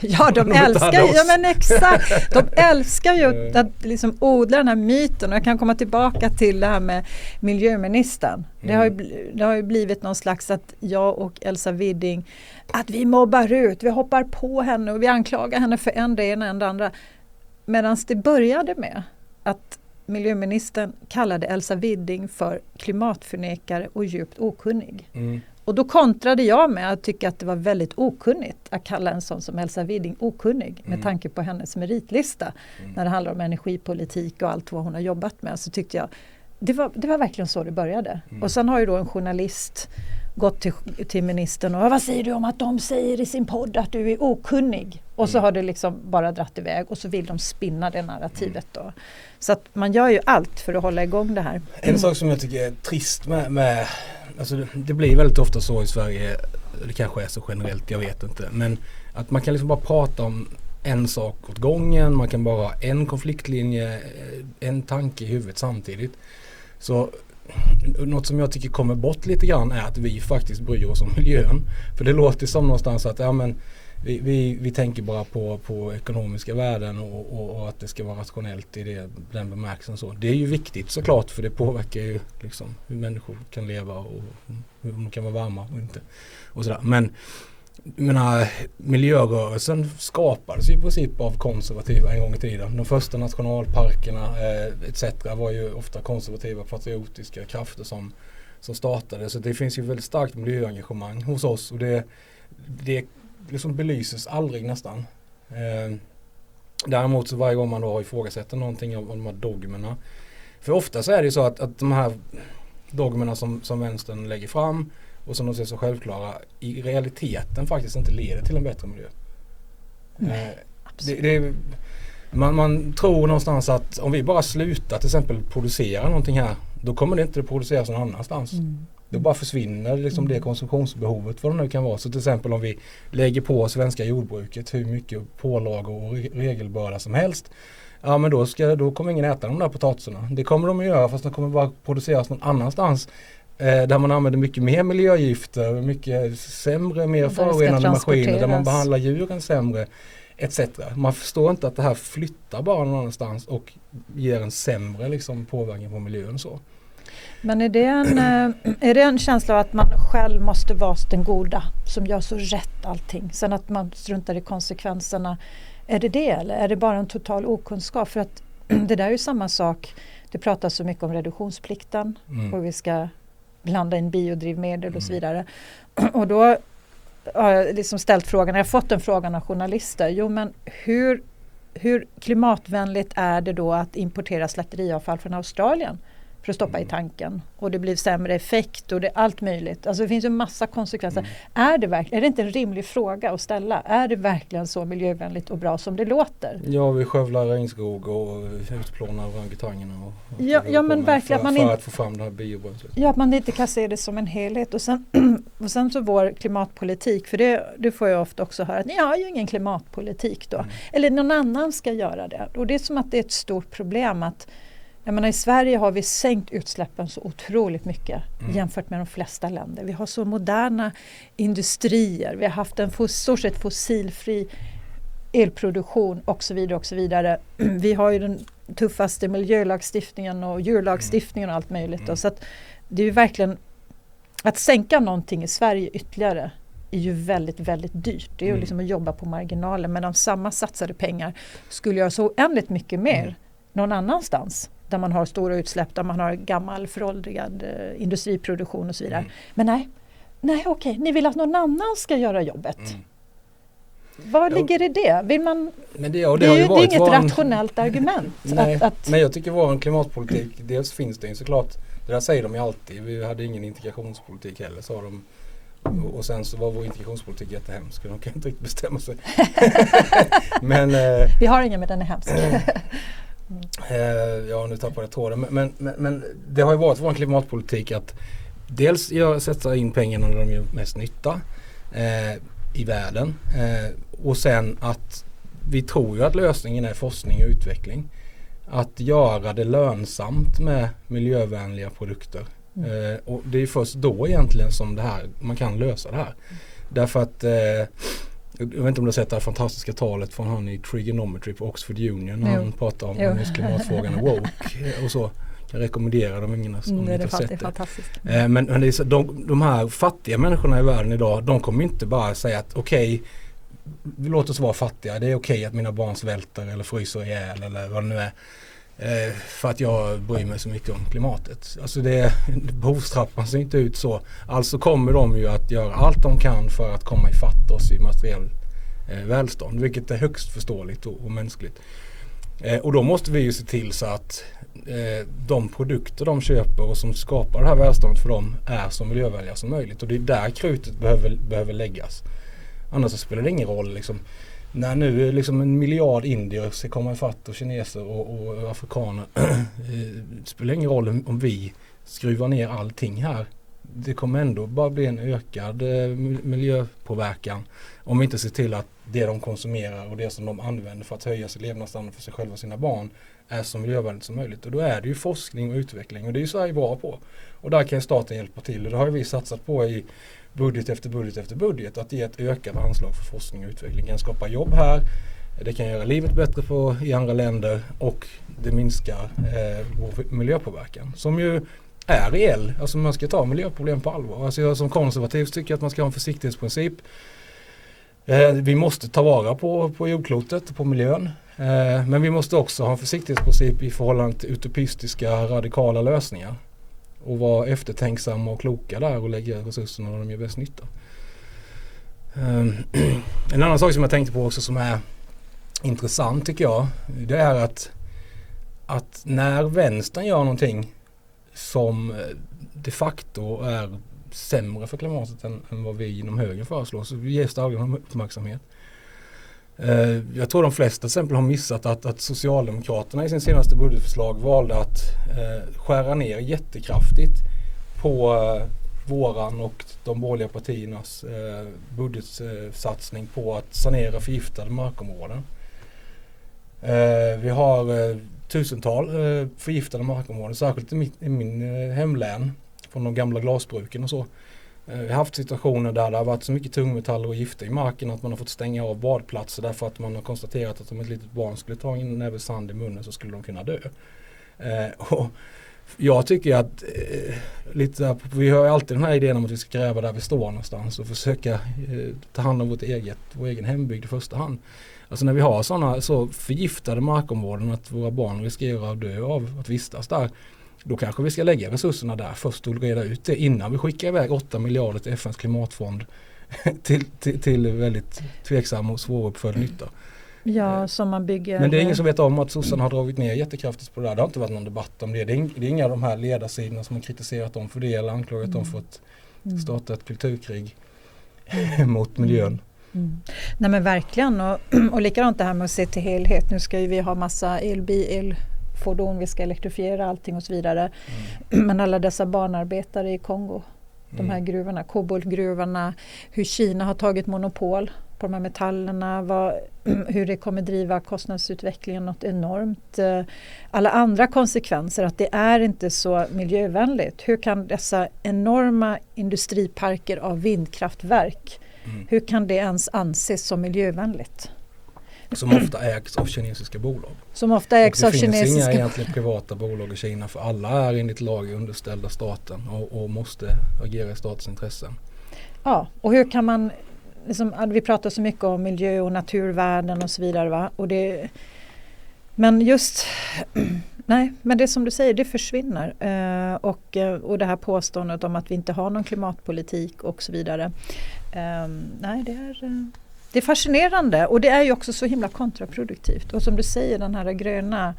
Ja, de älskar ju, ja men exakt, de älskar ju att liksom odla den här myten och jag kan komma tillbaka till det här med miljöministern. Det, har ju, mm. det har ju blivit någon slags att jag och Elsa Widding, att vi mobbar ut, vi hoppar på henne och vi anklagar henne för en det ena och en det andra. Medan det började med att miljöministern kallade Elsa Widding för klimatförnekare och djupt okunnig. Mm. Och då kontrade jag med att tycka att det var väldigt okunnigt att kalla en sån som Elsa Widding okunnig mm. med tanke på hennes meritlista mm. när det handlar om energipolitik och allt vad hon har jobbat med. Så tyckte jag det var, det var verkligen så det började. Mm. Och sen har ju då en journalist gått till, till ministern och vad säger du om att de säger i sin podd att du är okunnig? Och så Mm. har det liksom bara dratt iväg och så vill de spinna det narrativet då. Så att man gör ju allt för att hålla igång det här. En sak som jag tycker är trist med, med alltså det, det blir väldigt ofta så i Sverige, det kanske är så generellt, jag vet inte. Men att man kan liksom bara prata om en sak åt gången, man kan bara ha en konfliktlinje, eh, en tanke i huvudet samtidigt. Så något som jag tycker kommer bort lite grann är att vi faktiskt bryr oss om miljön. För det låter som någonstans att ja, men vi, vi, vi tänker bara på, på ekonomiska värden och, och, och att det ska vara rationellt i det, den bemärkelsen. Så. Det är ju viktigt såklart för det påverkar ju liksom hur människor kan leva och hur de kan vara varma och inte. Och sådär. Men jag menar, miljörörelsen skapades ju i princip av konservativa en gång i tiden. De första nationalparkerna eh, etc. var ju ofta konservativa patriotiska krafter som, som startade. Så det finns ju väldigt starkt miljöengagemang hos oss och det, det liksom belyses aldrig nästan. Eh, däremot så varje gång man då ifrågasätter någonting av, av de här dogmerna. För ofta så är det ju så att, att de här dogmerna som, som vänstern lägger fram och som de ser så självklara i realiteten faktiskt inte leder till en bättre miljö. Nej, Eh, det, det, man, man tror någonstans att om vi bara slutar till exempel producera någonting här då kommer det inte produceras någon annanstans. Mm. Då bara försvinner liksom det konsumtionsbehovet vad det nu kan vara. Så till exempel om vi lägger på svenska jordbruket hur mycket pålagor och re- regelbörda som helst. Ja men då, ska, då kommer ingen äta de där potatisarna. Det kommer de att göra fast de kommer bara produceras någon annanstans. Eh, där man använder mycket mer miljögifter, mycket sämre, mer förorenande maskiner, där man behandlar djuren sämre. Etc. Man förstår inte att det här flyttar bara någon annanstans och ger en sämre liksom, påverkan på miljön. Så. Men är det, en, eh, är det en känsla av att man själv måste vara den goda som gör så rätt allting? Sen att man struntar i konsekvenserna. Är det det eller är det bara en total okunskap? För att det där är ju samma sak. Det pratas så mycket om reduktionsplikten Mm. och vi ska blanda in biodrivmedel och så Mm. vidare. Och då har jag liksom ställt frågan, jag har fått den frågan av journalister. Jo men hur, hur klimatvänligt är det då att importera slakteriavfall från Australien för att stoppa i Mm. tanken? Och det blir sämre effekt och det allt möjligt. Alltså det finns ju massa konsekvenser. Mm. Är, det verk- är det inte en rimlig fråga att ställa? Är det verkligen så miljövänligt och bra som det låter? Ja, vi skövlar regnskog och utplånar orangutangerna. Och, och Ja, ja, men verkligen, För, man för in- att få fram det här biobränslet. Ja, att man inte kan se det som en helhet. Och sen, och sen så vår klimatpolitik, för det, det får jag ofta också höra att ni har ju ingen klimatpolitik då. Mm. Eller någon annan ska göra det. Och det är som att det är ett stort problem att jag menar, I Sverige har vi sänkt utsläppen så otroligt mycket Mm. jämfört med de flesta länder. Vi har så moderna industrier, vi har haft en fos- stort sett fossilfri elproduktion och så vidare. och så vidare. Vi har ju den tuffaste miljölagstiftningen och djurlagstiftningen och allt möjligt. Då. Mm. Så att det är ju verkligen att sänka någonting i Sverige ytterligare är ju väldigt, väldigt dyrt. Det är ju Mm. liksom att jobba på marginalen. Men om samma satsade pengar skulle göra så oändligt mycket mer Mm. någon annanstans där man har stora utsläpp, där man har gammal föråldrad eh, industriproduktion och så vidare. Mm. Men nej, nej okej, ni vill att någon annan ska göra jobbet. Mm. Vad ligger i det? Vill man, Men det, ja, det, är ju det är inget våran- rationellt argument. Nej, att, att, men jag tycker vår klimatpolitik, dels finns det ju såklart, det där säger de ju alltid, vi hade ingen integrationspolitik heller sa de. Och, och sen så var vår integrationspolitik jättehemsk, de kan inte riktigt bestämma sig. men eh, vi har ingen men den är hemsk. Eh, ja, nu tappade jag tråden. Men, men, men, det har ju varit vår klimatpolitik att dels sätta in pengarna där de gör mest nytta eh, i världen. Eh, och sen att vi tror ju att lösningen är forskning och utveckling. Att göra det lönsamt med miljövänliga produkter. Mm. Eh, och det är först då egentligen som det här, man kan lösa det här. Därför att eh, jag vet inte om du har sett det här fantastiska talet från han i Trigonometry på Oxford Union när han pratar om just klimatfrågan och woke och så. Jag rekommenderar dem ingen om Mm, ni det, är inte har är sett det. Eh, Men, men det är så, de, de här fattiga människorna i världen idag de kommer inte bara säga att okej låt oss vara fattiga. Det är okej att mina barn svälter eller fryser ihjäl eller vad det nu är. Eh, för att jag bryr mig så mycket om klimatet. Alltså det, behovstrappan ser inte ut så. Alltså kommer de ju att göra allt de kan för att komma ifatt oss i materiell eh, välstånd. Vilket är högst förståeligt och, och mänskligt. Eh, och då måste vi ju se till så att eh, de produkter de köper och som skapar det här välståndet för dem är så miljövänliga som möjligt. Och det är där krutet behöver, behöver läggas. Annars så spelar det ingen roll liksom, när nu liksom en miljard indier ska komma ifatt och kineser och, och afrikaner. det eh, spelar ingen roll om vi skruvar ner allting här. Det kommer ändå bara bli en ökad eh, miljöpåverkan om vi inte ser till att det de konsumerar och det som de använder för att höja sin levnadsstandard för sig själva och sina barn är så miljövänligt som möjligt. Och då är det ju forskning och utveckling och det är ju Sverige bra på. Och där kan staten hjälpa till och det har vi satsat på i budget efter budget efter budget att ge ett ökat anslag för forskning och utveckling. Det kan skapa jobb här, det kan göra livet bättre på, i andra länder och det minskar eh, vår miljöpåverkan som ju är reell. Alltså man ska ta miljöproblem på allvar. Alltså jag som konservativ tycker att man ska ha en försiktighetsprincip. Eh, vi måste ta vara på, på jordklotet och på miljön. Eh, men vi måste också ha en försiktighetsprincip i förhållande till utopistiska radikala lösningar. Och vara eftertänksamma och kloka där och lägga resurserna där de gör bäst nytta. Ehm, en annan sak som jag tänkte på också som är intressant tycker jag. Det är att, att när vänstern gör någonting som eh, de facto är sämre för klimatet än, än vad vi inom högern föreslår så ges det aldrig någon uppmärksamhet. Eh, jag tror de flesta till exempel har missat att, att Socialdemokraterna i sin senaste budgetförslag valde att eh, skära ner jättekraftigt på eh, våran och de borgerliga partiernas eh, budgetsatsning på att sanera förgiftade markområden. Eh, vi har eh, tusental eh, förgiftade markområden, särskilt i, mitt, i min eh, hemlän från de gamla glasbruken och så. Eh, vi har haft situationer där det har varit så mycket tungmetaller och gifter i marken att man har fått stänga av badplatser därför att man har konstaterat att om ett litet barn skulle ta en näve sand i munnen så skulle de kunna dö. Eh, och jag tycker att eh, lite, vi har alltid den här idén om att vi ska gräva där vi står någonstans och försöka eh, ta hand om vårt eget, vår egen hembygd i första hand. Alltså när vi har sådana så förgiftade markområden att våra barn riskerar att dö av att vistas där då kanske vi ska lägga resurserna där först och reda ut det innan vi skickar iväg 8 miljarder till FNs klimatfond till, till, till väldigt tveksam och svåruppföljd nytta. Ja, eh, som man bygger. Men det är ingen som vet om att sossarna har dragit ner jättekraftigt på det där. Det har inte varit någon debatt om det. Det är, det är inga av de här ledarsidorna som har kritiserat dem för det eller anklagat mm. dem för att mm. starta ett kulturkrig mot miljön. Mm. Nej men verkligen och, och likadant det här med att se till helhet. Nu ska ju vi ha massa elbil, el fordon, vi ska elektrifiera allting och så vidare. Mm. Men alla dessa barnarbetare i Kongo, de här mm. gruvorna, koboltgruvorna, hur Kina har tagit monopol på de här metallerna, vad, hur det kommer driva kostnadsutvecklingen något enormt. Eh, alla andra konsekvenser, att det är inte så miljövänligt. Hur kan dessa enorma industriparker av vindkraftverk, mm. hur kan det ens anses som miljövänligt? Som ofta ägs av kinesiska bolag. Som ofta ägs av kinesiska Det finns inga egentligen privata bolag i Kina för alla är enligt lag underställda staten och, och måste agera i statens intressen. Ja, och hur kan man liksom, vi pratar så mycket om miljö och naturvärden och så vidare. Va? Och det, men just Nej, men det som du säger, det försvinner. Eh, och, eh, och det här påståendet om att vi inte har någon klimatpolitik och så vidare. Eh, nej, det är, eh, det är fascinerande och det är ju också så himla kontraproduktivt. Och som du säger den här gröna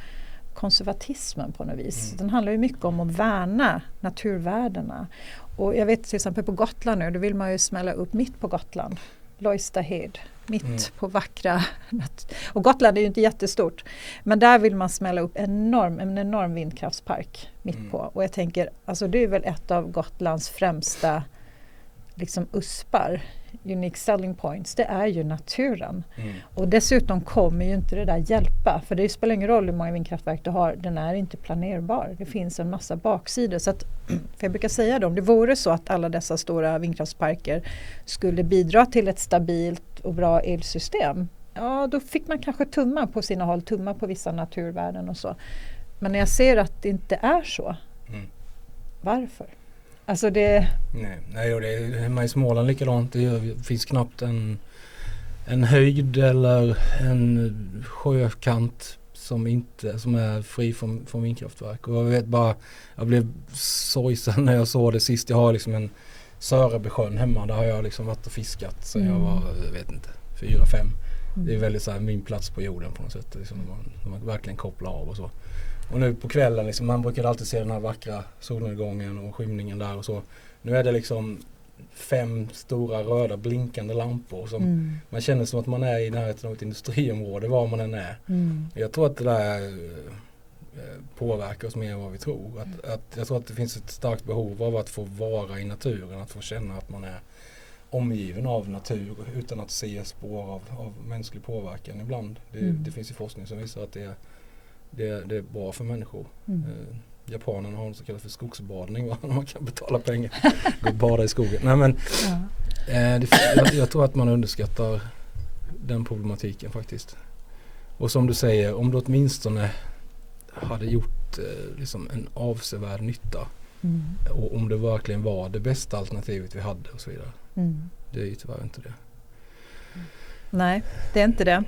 konservatismen på något vis. Mm. Den handlar ju mycket om att värna naturvärdena. Och jag vet till exempel på Gotland nu, då vill man ju smälla upp mitt på Gotland. Lojstahed, mitt mm. på vackra... Och Gotland är ju inte jättestort. Men där vill man smälla upp enorm, en enorm vindkraftspark mitt mm. på. Och jag tänker, alltså det är väl ett av Gotlands främsta liksom uspar unique selling points, det är ju naturen. Mm. Och dessutom kommer ju inte det där hjälpa, för det spelar ingen roll hur många vindkraftverk du har, den är inte planerbar. Det finns en massa baksidor. Så att, för jag brukar säga det, om det vore så att alla dessa stora vindkraftsparker skulle bidra till ett stabilt och bra elsystem, ja då fick man kanske tumma på sina håll, tumma på vissa naturvärden och så. Men när jag ser att det inte är så, mm. varför? Alltså det... Nej, nej och det är hemma i Småland likadant. Det finns knappt en, en höjd eller en sjökant som inte som är fri från, från vindkraftverk. Och jag vet bara, jag blev sorgsen när jag såg det sist. Jag har liksom en Sörebysjön hemma. Där har jag liksom varit och fiskat sen mm. jag var, jag vet inte, fyra, fem. Det är väldigt så här, min plats på jorden på något sätt. Liksom, man, man verkligen kopplar av och så. Och nu på kvällen, liksom, man brukar alltid se den här vackra solnedgången och skymningen där och så. Nu är det liksom fem stora röda blinkande lampor. Som mm. Man känner som att man är i närheten av ett industriområde var man än är. Mm. Jag tror att det där eh, påverkar oss mer än vad vi tror. Att, att, jag tror att det finns ett starkt behov av att få vara i naturen, att få känna att man är omgiven av natur utan att se spår av, av mänsklig påverkan ibland. Det, mm. det finns ju forskning som visar att det är, det, det är bra för människor. Mm. Eh, japanerna har något som kallas för skogsbadning. Va? Man kan betala pengar gå och bada i skogen. Nej, men, ja. eh, det, jag, jag, tror att man underskattar den problematiken faktiskt. Och som du säger, om du åtminstone hade gjort eh, liksom en avsevärd nytta mm. och om det verkligen var det bästa alternativet vi hade och så vidare. Mm. Det är ju tyvärr inte det. Nej, det är inte det.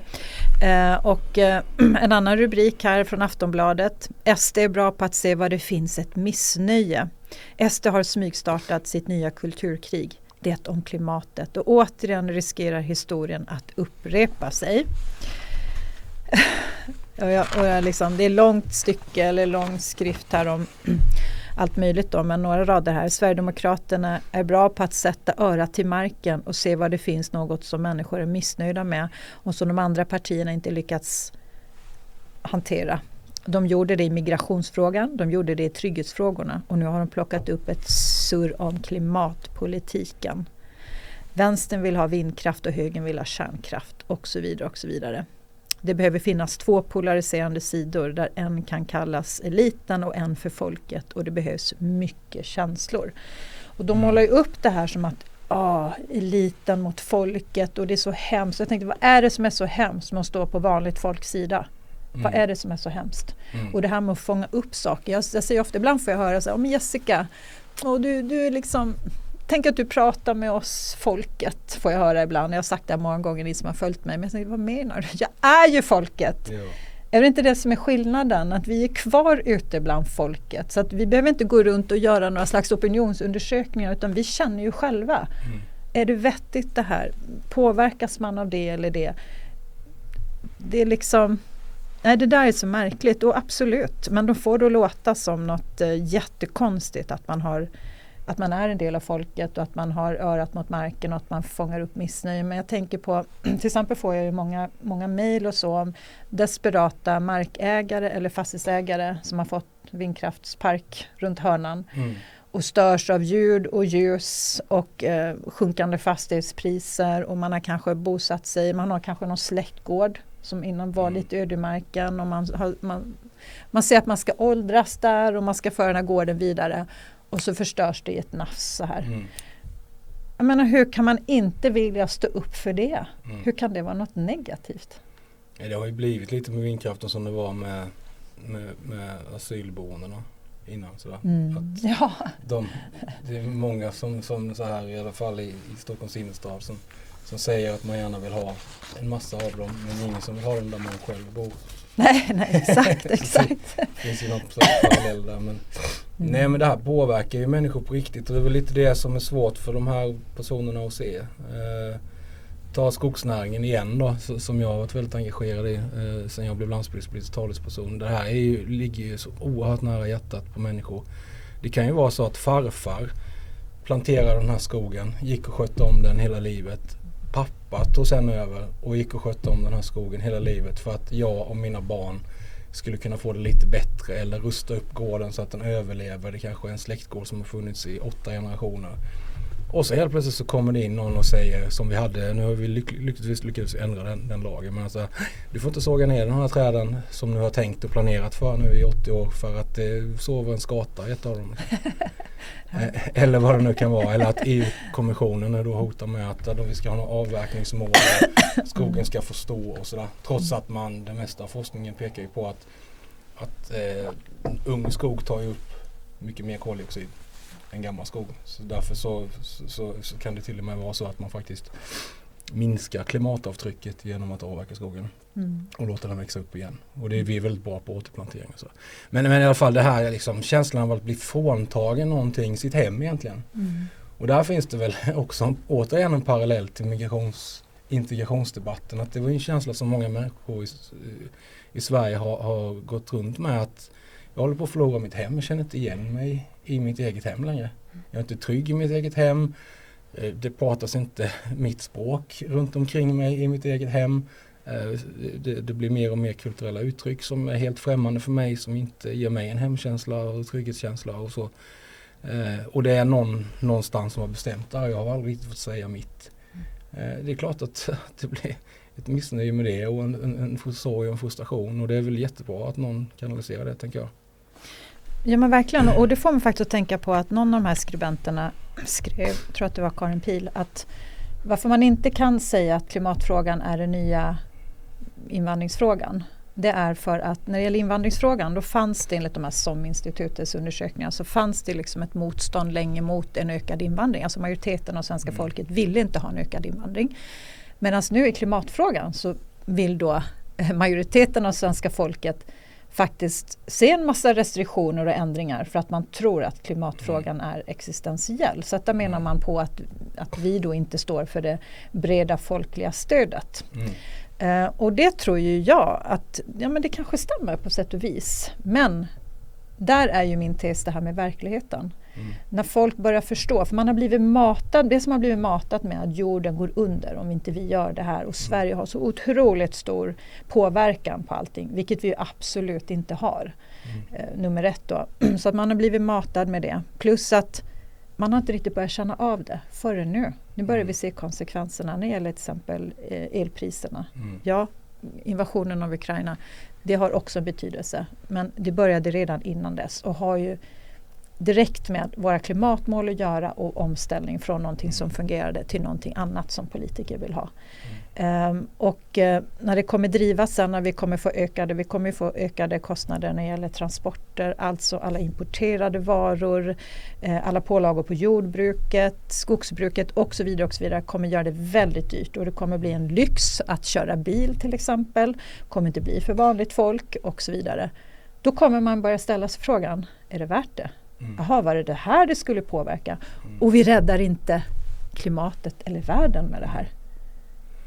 Eh, och eh, en annan rubrik här från Aftonbladet. SD är bra på att se var det finns ett missnöje. SD har smygstartat sitt nya kulturkrig. Det om klimatet och återigen riskerar historien att upprepa sig. och jag, och jag liksom, det är långt stycke eller lång skrift här om allt möjligt då, men några rader här. Sverigedemokraterna är bra på att sätta örat till marken och se vad det finns något som människor är missnöjda med och som de andra partierna inte lyckats hantera. De gjorde det i migrationsfrågan, de gjorde det i trygghetsfrågorna och nu har de plockat upp ett surr om klimatpolitiken. Vänstern vill ha vindkraft och högern vill ha kärnkraft och så vidare och så vidare. Det behöver finnas två polariserande sidor där en kan kallas eliten och en för folket och det behövs mycket känslor. Och de målar ju upp det här som att ah, eliten mot folket och det är så hemskt. Jag tänkte vad är det som är så hemskt med att stå på vanligt folks sida? Mm. Vad är det som är så hemskt? Mm. Och det här med att fånga upp saker. Jag, jag säger ofta, ibland får jag höra så här, men Jessica, och du, du är liksom Tänk att du pratar med oss folket, får jag höra ibland. Jag har sagt det många gånger, ni som har följt mig. Men jag tänkte, vad menar du? Jag är ju folket! Ja. Är det inte det som är skillnaden? Att vi är kvar ute bland folket. Så att vi behöver inte gå runt och göra några slags opinionsundersökningar utan vi känner ju själva. Mm. Är det vettigt det här? Påverkas man av det eller det? Det är liksom Nej det där är så märkligt och absolut men de får det att låta som något äh, jättekonstigt att man har att man är en del av folket och att man har örat mot marken och att man fångar upp missnöje. Men jag tänker på, till exempel får jag ju många, många mejl och så om desperata markägare eller fastighetsägare som har fått vindkraftspark runt hörnan mm. och störs av ljud och ljus och eh, sjunkande fastighetspriser och man har kanske bosatt sig, man har kanske någon släktgård som innan var mm. lite ödemarken och man, har, man, man ser att man ska åldras där och man ska föra den här gården vidare och så förstörs det i ett nafs så här. Mm. Jag menar hur kan man inte vilja stå upp för det? Mm. Hur kan det vara något negativt? Det har ju blivit lite med vindkraften som det var med, med, med asylboendena innan. Sådär. Mm. ja. de, det är många som, som så här i alla fall i, i Stockholms innerstad som, som säger att man gärna vill ha en massa av dem men ingen som vill ha dem där man själv bor. Nej, nej exakt, exakt. det finns ju något parallell där. Men, mm. Nej men det här påverkar ju människor på riktigt och det är väl lite det som är svårt för de här personerna att se. Eh, ta skogsnäringen igen då som jag har varit väldigt engagerad i eh, sen jag blev landsbygdspolitisk talesperson. Det här är ju, ligger ju så oerhört nära hjärtat på människor. Det kan ju vara så att farfar planterade den här skogen, gick och skötte om den hela livet pappa tog sen över och gick och skötte om den här skogen hela livet för att jag och mina barn skulle kunna få det lite bättre eller rusta upp gården så att den överlever. Det kanske är en släktgård som har funnits i åtta generationer. Och så helt plötsligt så kommer det in någon och säger som vi hade, nu har vi lyck lyckligtvis lyckats ändra den, den lagen. Men alltså, du får inte såga ner de här träden som du har tänkt och planerat för nu i 80 år för att det sover en skata i ett av dem. Eh, eller vad det nu kan vara. Eller att EU-kommissionen då hotar med att då vi ska ha några avverkningsmål. Skogen ska få stå och sådär. Trots att man, det mesta av forskningen pekar ju på att, att eh, ung skog tar ju upp mycket mer koldioxid än gammal skog. Så därför så, så, så, kan det till och med vara så att man faktiskt minskar klimatavtrycket genom att avverka skogen mm. och låta den växa upp igen. Och det är vi väldigt bra på återplantering. Och så. Men, men i alla fall det här liksom, känslan av att bli fråntagen någonting, sitt hem egentligen. Mm. Och där finns det väl också återigen en parallell till migrations integrationsdebatten. Att det var en känsla som många människor i, i Sverige har, har, gått runt med att jag håller på att förlora mitt hem, jag känner inte igen mig i mitt eget hem längre. Jag är inte trygg i mitt eget hem. Eh, det pratas inte mitt språk runt omkring mig i mitt eget hem. Eh, det, det, blir mer och mer kulturella uttryck som är helt främmande för mig som inte ger mig en hemkänsla och trygghetskänsla och så. Eh, och det är någon någonstans som har bestämt det. Jag har aldrig riktigt fått säga mitt. Det är klart att, att det blir ett missnöje med det och en, en, en sorg och en frustration och det är väl jättebra att någon kanaliserar det tänker jag. Ja men verkligen och det får man faktiskt att tänka på att någon av de här skribenterna skrev, tror att det var Karin Pil, att varför man inte kan säga att klimatfrågan är den nya invandringsfrågan det är för att när det gäller invandringsfrågan då fanns det enligt de här SOM-institutets undersökningar så fanns det liksom ett motstånd länge mot en ökad invandring. Alltså majoriteten av svenska mm. folket ville inte ha en ökad invandring. Medan nu i klimatfrågan så vill då majoriteten av svenska folket faktiskt se en massa restriktioner och ändringar för att man tror att klimatfrågan är existentiell. Så att där menar man på att, att vi då inte står för det breda folkliga stödet. Mm. Uh, och det tror ju jag att ja, men det kanske stämmer på sätt och vis. Men där är ju min tes det här med verkligheten. Mm. När folk börjar förstå, för man har blivit matad, det som har blivit matat med att jorden går under om inte vi gör det här och. Sverige har så otroligt stor påverkan på allting, vilket vi absolut inte har. Mm. Eh, nummer ett då. Så att man har blivit matad med det. Plus att man har inte riktigt börjat känna av det förrän nu. Nu börjar mm. vi se konsekvenserna när det gäller till exempel eh, elpriserna. Mm. Ja, invasionen av Ukraina, det har också betydelse. Men det började redan innan dess och har ju direkt med våra klimatmål att göra och omställning från någonting som fungerade till någonting annat som politiker vill ha. Um, och uh, när det kommer drivas sen när vi kommer få ökade, vi kommer få ökade kostnader när det gäller transporter, alltså alla importerade varor, uh, alla pålagor på jordbruket, skogsbruket och så vidare och så vidare kommer göra det väldigt dyrt och det kommer bli en lyx att köra bil till exempel, kommer inte bli för vanligt folk och så vidare. Då kommer man börja ställa sig frågan, är det värt det? Mm. Jaha, var det det här det skulle påverka? Och vi räddar inte klimatet eller världen med det här.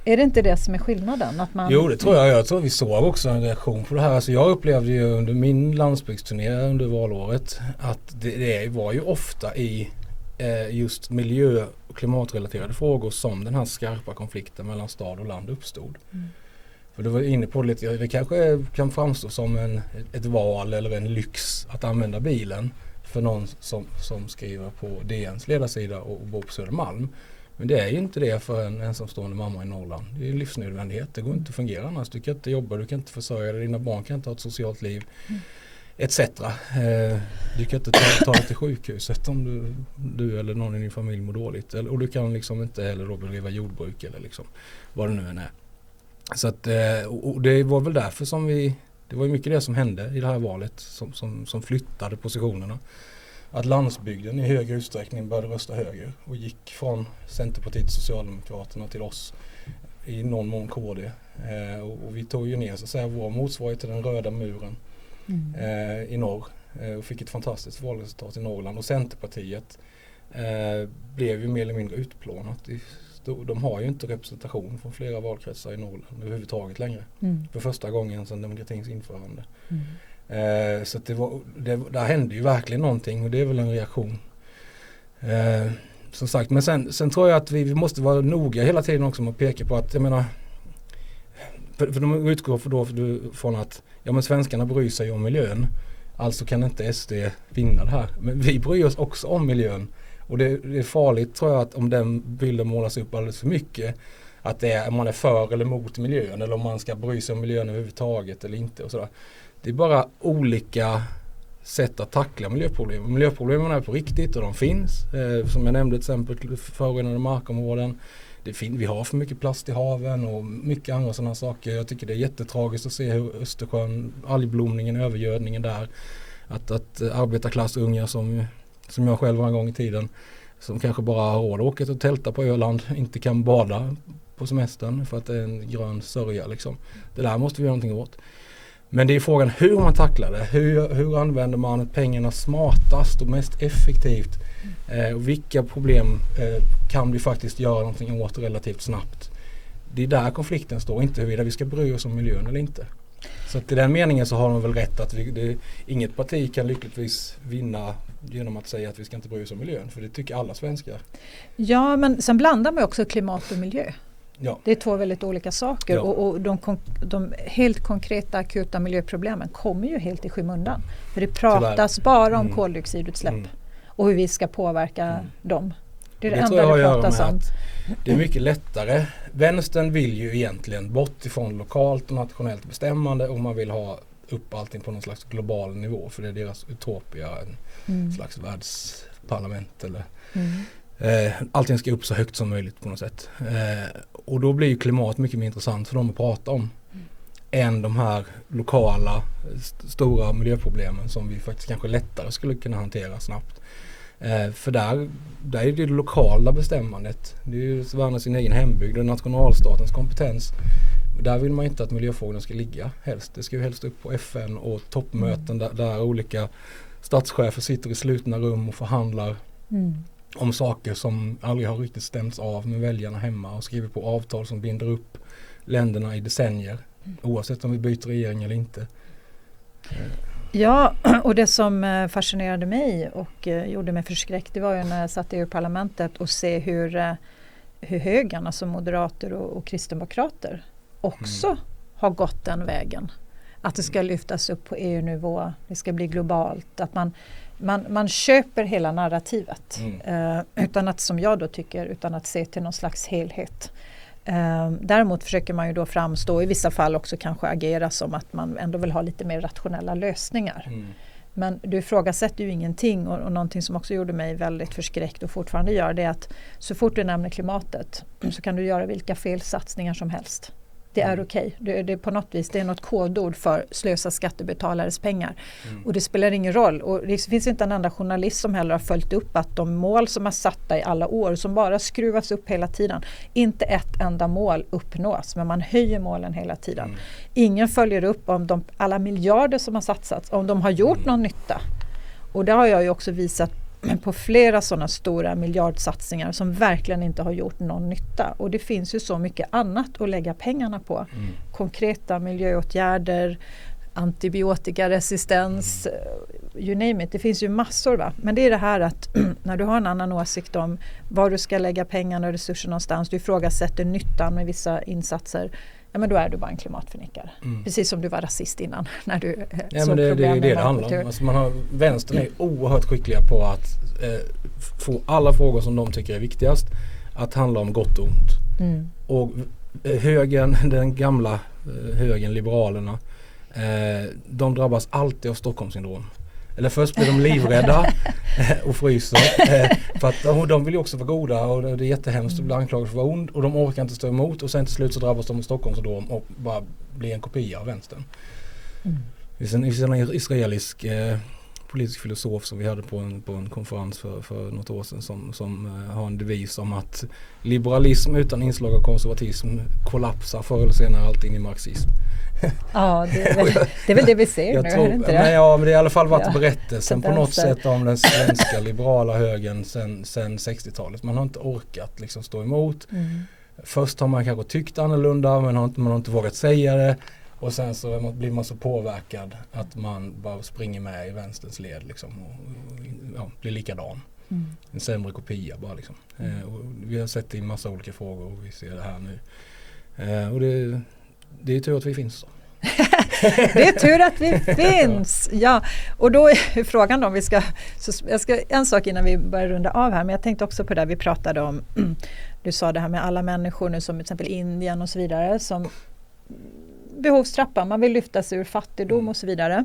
Är det inte det som är skillnaden? Att man... Jo det tror jag. Jag tror vi såg också en reaktion på det här. Alltså jag upplevde ju under min landsbygdsturné under valåret att det, det var ju ofta i eh, just miljö och klimatrelaterade frågor som den här skarpa konflikten mellan stad och land uppstod. Mm. För du var inne på det lite, det kanske kan framstå som en, ett val eller en lyx att använda bilen för någon som, som skriver på DNs ledarsida och bor på Södermalm. Men det är ju inte det för en ensamstående mamma i Norrland. Det är en livsnödvändighet. Det går inte att fungera annars. Du kan inte jobba, du kan inte försörja dig, dina barn kan inte ha ett socialt liv. Mm. Etc. Eh, du kan inte ta, ta dig till sjukhuset om du, du, eller någon i din familj mår dåligt. Och du kan liksom inte heller då bedriva jordbruk eller liksom vad det nu än är. Så att, eh, och det var väl därför som vi det var ju mycket det som hände i det här valet som, som, som flyttade positionerna. Att landsbygden i högre utsträckning började rösta höger och gick från Centerpartiet och Socialdemokraterna till oss i någon mån KD. Eh, och, och, vi tog ju ner så att säga vår motsvarighet till den röda muren mm. eh, i norr eh, och fick ett fantastiskt valresultat i Norrland och Centerpartiet eh, blev ju mer eller mindre utplånat i de har ju inte representation från flera valkretsar i Norrland överhuvudtaget längre. Mm. För första gången sedan demokratins införande. Mm. Eh, så det var, det, där hände ju verkligen någonting och det är väl en reaktion. Eh, som sagt, men sen, sen tror jag att vi, vi, måste vara noga hela tiden också med att peka på att, jag menar, för, för de utgår för då, för, från att ja, men svenskarna bryr sig om miljön. Alltså kan inte SD vinna det här. Men vi bryr oss också om miljön. Och det, det, är farligt tror jag att om den bilden målas upp alldeles för mycket. Att det är, om man är för eller mot miljön eller om man ska bry sig om miljön överhuvudtaget eller inte. Och sådär. Det är bara olika sätt att tackla miljöproblem. Miljöproblemen är på riktigt och de finns. Eh, som jag nämnde till exempel förorenade markområden. Det fin- vi har för mycket plast i haven och mycket andra sådana saker. Jag tycker det är jättetragiskt att se hur Östersjön, algblomningen, övergödningen där. Att, att eh, arbetarklassungar som som jag själv var en gång i tiden. Som kanske bara har råd att åka och tälta på Öland. Inte kan bada på semestern för att det är en grön sörja liksom. Det där måste vi göra någonting åt. Men det är frågan hur man tacklar det. Hur, hur använder man pengarna smartast och mest effektivt? Eh, och vilka problem eh, kan vi faktiskt göra någonting åt relativt snabbt? det är där konflikten står, inte huruvida vi ska bry oss om miljön eller inte. Så att i den meningen så har de väl rätt att vi, det, inget parti kan lyckligtvis vinna genom att säga att vi ska inte bry oss om miljön. För det tycker alla svenskar. Ja men sen blandar man också klimat och miljö. Ja. Det är två väldigt olika saker Ja. och, och de, de helt konkreta akuta miljöproblemen kommer ju helt i skymundan. För det pratas bara om Mm. koldioxidutsläpp Mm. och hur vi ska påverka Mm. dem. Det är det, Det enda det pratas om. det är mycket lättare. Vänstern vill ju egentligen bort ifrån lokalt och nationellt bestämmande och man vill ha upp allting på någon slags global nivå för det är deras utopia, en Mm. slags världsparlament eller Mm. Eh, allting ska upp så högt som möjligt på något sätt. Eh, och då blir klimat mycket mer intressant för dem att prata om. Än de här lokala st- stora miljöproblemen som vi faktiskt kanske lättare skulle kunna hantera snabbt. Eh, för där, där är det det lokala bestämmandet. Det är ju värna sin egen hembygd och nationalstatens kompetens. Där vill man inte att miljöfrågorna ska ligga helst. Det ska ju helst upp på FN och toppmöten där, där olika statschefer sitter i slutna rum och förhandlar Mm. om saker som aldrig har riktigt stämts av med väljarna hemma och skriver på avtal som binder upp länderna i decennier. Oavsett om vi byter regering eller inte. Ja, och det som eh, fascinerade mig och eh, gjorde mig förskräckt det var ju när jag satt i EU-parlamentet och se hur, eh, hur högern, alltså moderater och, och kristdemokrater också Mm. har gått den vägen. Att det ska lyftas upp på EU-nivå, det ska bli globalt, att man, man, man köper hela narrativet. Mm. Eh, utan att, som jag då tycker, utan att se till någon slags helhet. Eh, däremot försöker man ju då framstå, i vissa fall också kanske agera som att man ändå vill ha lite mer rationella lösningar. Mm. Men du ifrågasätter ju ingenting och, och någonting som också gjorde mig väldigt förskräckt och fortfarande gör det är att så fort du nämner klimatet så kan du göra vilka felsatsningar som helst. Det är Mm. okej. Det, det är på något vis det är något kodord för slösa skattebetalares pengar. Mm. Och det spelar ingen roll. Och det finns inte en enda journalist som heller har följt upp att de mål som är satta i alla år, som bara skruvas upp hela tiden, inte ett enda mål uppnås, men man höjer målen hela tiden. Mm. Ingen följer upp om de, alla miljarder som har satsats, om de har gjort Mm. någon nytta. Och det har jag ju också visat på flera sådana stora miljardsatsningar som verkligen inte har gjort någon nytta. Och det finns ju så mycket annat att lägga pengarna på. Mm. Konkreta miljöåtgärder, antibiotikaresistens, Mm. eh, you name it. Det finns ju massor. Va? Men det är det här att när du har en annan åsikt om var du ska lägga pengarna och resurser någonstans, du ifrågasätter nyttan med vissa insatser, ja men då är du bara en klimatförnekare. Mm. Precis som du var rasist innan när du eh, Ja, såg men det, det är med det det handlar om. Alltså man har, vänstern är oerhört skickliga på att eh, få alla frågor som de tycker är viktigast att handla om gott och ont. Mm. Och eh, högern, den gamla eh, högern, liberalerna, eh, de drabbas alltid av Stockholmssyndrom. Eller först blir de livrädda och fryser. Eh, för att de vill ju också vara goda och det är jättehemskt att bli anklagade för att vara ond och de orkar inte stå emot och sen till slut så drabbas de av Stockholmssyndrom och bara blir en kopia av vänstern. Mm. Det finns en, det finns en israelisk eh, politisk filosof som vi hade på en, på en konferens för, för något år sedan som, som eh, har en devis om att liberalism utan inslag av konservatism kollapsar förr eller senare allting i marxism. Ja, det är, väl, det är väl det vi ser Jag nu, tror, är det inte men ja, men det har i alla fall varit Ja, berättelsen på något sätt om den svenska liberala högern sen, sen 60-talet. Man har inte orkat liksom stå emot. Mm. Först har man kanske tyckt annorlunda men har inte, man har inte vågat säga det. Och sen så man- blir man så påverkad att man bara springer med i vänsterns led liksom och, och ja, blir likadan. Mm. En sämre kopia bara liksom. Eh, och vi har sett det i massa olika frågor och vi ser det här nu. Eh, och det, det är tur att vi finns. Det är tur att vi finns! Ja, och då är frågan om vi ska, jag ska... En sak innan vi börjar runda av här, men jag tänkte också på det vi pratade om. Du sa det här med alla människor nu som till exempel Indien och så vidare som behovstrappan, man vill lyfta sig ur fattigdom och så vidare.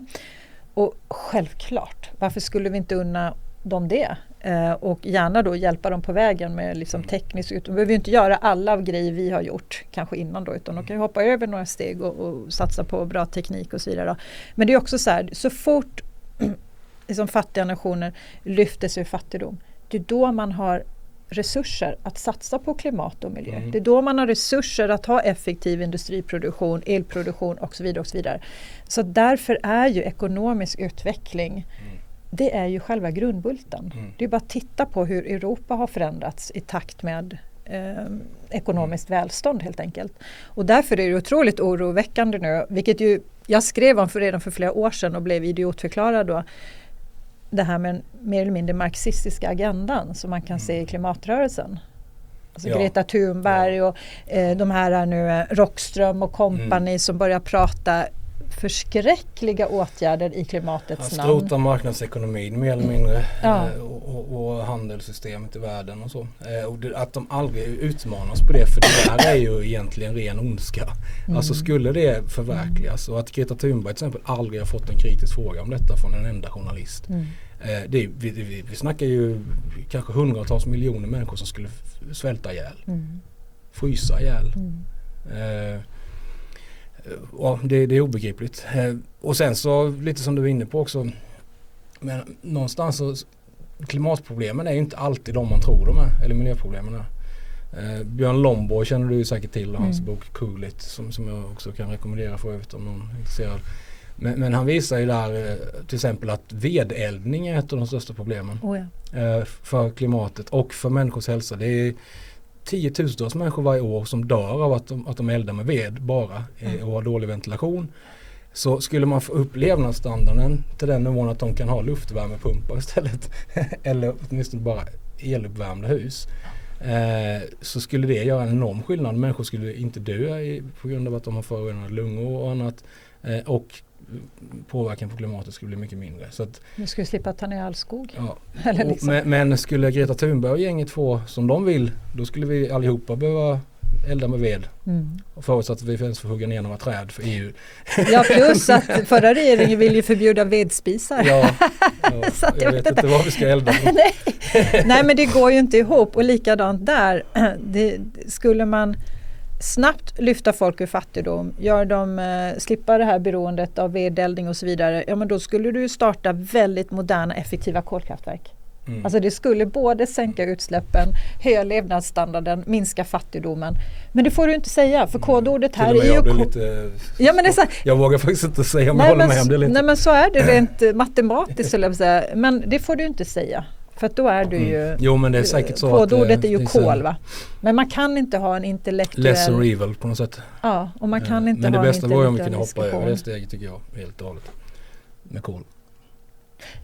Och självklart, varför skulle vi inte unna dem det? Eh, och gärna då hjälpa dem på vägen med liksom teknisk ut. De behöver ju inte göra alla grejer vi har gjort kanske innan då utan de kan hoppa över några steg och, och satsa på bra teknik och så vidare. Då. Men det är också så här, så fort liksom fattiga nationer lyfter sig ur fattigdom, det är då man har resurser att satsa på klimat och miljö. Mm. Det är då man har resurser att ha effektiv industriproduktion, elproduktion och så vidare. Och så vidare. Så därför är ju ekonomisk utveckling det är ju själva grundbulten. Mm. Det är bara att titta på hur Europa har förändrats i takt med eh, ekonomiskt välstånd helt enkelt. Och därför är det otroligt oroväckande nu, vilket ju jag skrev om för redan för flera år sedan och blev idiotförklarad då. Det här med mer eller mindre marxistiska agendan som man kan se i klimatrörelsen. Alltså ja. Greta Thunberg och eh, de här är nu eh, Rockström och kompani mm. som börjar prata förskräckliga åtgärder i klimatets namn. Skrota marknadsekonomin mer eller mindre ja. eh, och, och, handelssystemet i världen och så. Eh, och det, att de aldrig utmanas på det för det här är ju egentligen ren ondska. Mm. Alltså skulle det förverkligas och att Greta Thunberg till exempel aldrig har fått en kritisk fråga om detta från en enda journalist. Mm. Eh, det, vi, vi, vi snackar ju kanske hundratals miljoner människor som skulle svälta ihjäl. Mm. Frysa ihjäl. Mm. Eh, ja, det, det, är obegripligt. Eh, och sen så lite som du var inne på också. Men någonstans så klimatproblemen är ju inte alltid de man tror de är. Eller miljöproblemen är. Eh, Björn Lomborg känner du säkert till och hans mm. bok Cool It som, som jag också kan rekommendera för övrigt om någon är intresserad. Men, men, han visar ju där eh, till exempel att vedeldning är ett av de största problemen oh ja. eh, för klimatet och för människors hälsa. Det är tiotusentals människor varje år som dör av att de, att de eldar med ved bara eh, mm. och har dålig ventilation. Så skulle man få upp levnadsstandarden till den nivån att de kan ha luftvärmepumpar istället eller åtminstone bara eluppvärmda hus eh, så skulle det göra en enorm skillnad. Människor skulle inte dö i, på grund av att de har förorenade lungor och annat. Eh, och påverkan på klimatet skulle bli mycket mindre. Så att, nu skulle slippa ta ner all skog. Ja. Liksom. men, men, skulle Greta Thunberg och gänget få som de vill då skulle vi allihopa behöva elda med ved. Mm. Och förutsatt att vi ens får hugga ner några träd för EU. Ja plus att förra regeringen vill ju förbjuda vedspisar. Ja, ja jag, jag, vet inte vad vi ska elda Nej. Nej men det går ju inte ihop och likadant där. Det, skulle man snabbt lyfta folk ur fattigdom, gör dem eh, slippa det här beroendet av vedeldning och så vidare, ja men då skulle du starta väldigt moderna effektiva kolkraftverk. Mm. Alltså det skulle både sänka utsläppen, höja levnadsstandarden, minska fattigdomen. Men det får du inte säga för mm. kodordet här är ju... Lite, ja, men det är så, jag vågar faktiskt inte säga om nej, jag håller med om det. Lite. Nej men så är det rent matematiskt. Men det får du inte säga. För då är du mm. ju... Mm. Jo men det är säkert så Kodordet att, är ju kol va. Men man kan inte ha en intellektuell... Lesser evil på något sätt. Ja och man kan inte men ha en intellektuell Men det bästa var ju om vi kunde hoppa över det steget tycker jag helt och hållet. Med kol.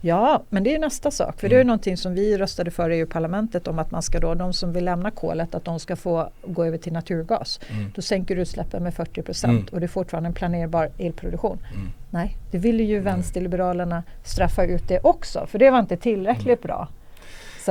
Ja, men det är nästa sak. För mm. det är mm. någonting som vi röstade för i EU-parlamentet om att man ska då, de som vill lämna kolet, att de ska få gå över till naturgas. Mm. Då sänker du utsläppen med 40 procent mm. och det är fortfarande en planerbar elproduktion. Mm. Nej, det ville ju vänsterliberalerna straffa ut det också, för det var inte tillräckligt bra.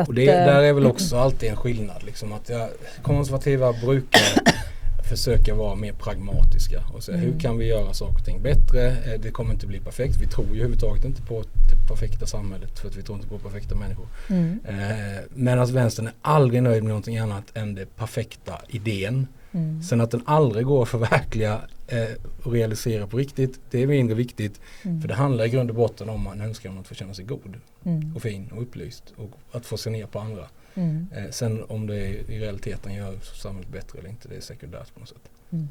Så och det, att, där är väl eh, också alltid en skillnad. Liksom, att jag, konservativa brukar försöka vara mer pragmatiska och säga mm. hur kan vi göra saker och ting bättre? Eh, det kommer inte bli perfekt. Vi tror ju överhuvudtaget inte på det perfekta samhället för att vi tror inte på perfekta människor. Mm. Eh, men att vänstern är aldrig nöjd med någonting annat än det perfekta idén. Mm. Sen att den aldrig går att förverkliga eh, och realisera på riktigt, det är mindre viktigt. Mm. För det handlar i grund och botten om man önskar att få känna sig god mm. och fin och upplyst och att få se ner på andra. Mm. Eh, sen om det i realiteten gör samhället bättre eller inte, det är sekundärt på något sätt. Mm.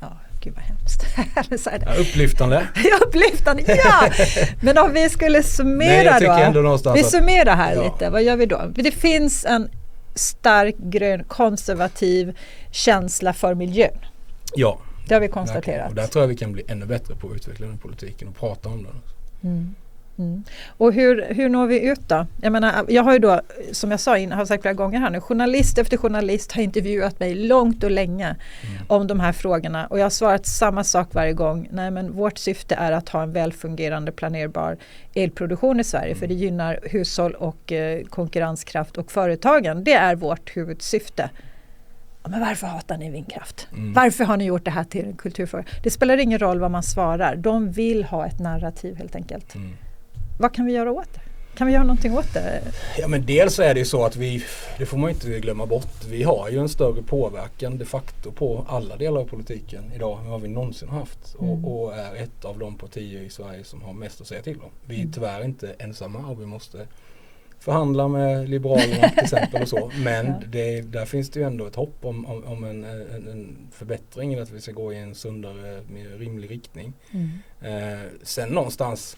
Ja, gud vad hemskt. ja, upplyftande. ja, upplyftande, ja! Men om vi skulle summera Nej, då. Vi summerar här ja. lite, vad gör vi då? Det finns en stark grön konservativ känsla för miljön. Ja. Det har vi konstaterat. Och där tror jag vi kan bli ännu bättre på att utveckla den politiken och prata om den. Mm. Mm. Och hur, hur når vi ut då? Jag menar, jag har ju då, som jag sa, har sagt flera gånger här nu, journalist efter journalist har intervjuat mig långt och länge mm. om de här frågorna och jag har svarat samma sak varje gång. Nej men vårt syfte är att ha en välfungerande planerbar elproduktion i Sverige mm. för det gynnar hushåll och eh, konkurrenskraft och företagen. Det är vårt huvudsyfte. Men varför hatar ni vindkraft? Mm. Varför har ni gjort det här till en kulturfråga? Det spelar ingen roll vad man svarar. De vill ha ett narrativ helt enkelt. Mm. Vad kan vi göra åt det? Kan vi göra någonting åt det? Ja men dels är det så att vi, det får man inte glömma bort, vi har ju en större påverkan de facto på alla delar av politiken idag än vad vi någonsin haft. Mm. Och, och, är ett av de partier i Sverige som har mest att säga till om. Vi är mm. tyvärr inte ensamma och vi måste förhandla med Liberalerna till exempel och så. Men det, där finns det ju ändå ett hopp om, om, om en, en, en, förbättring, att vi ska gå i en sundare, mer rimlig riktning. Mm. Eh, sen någonstans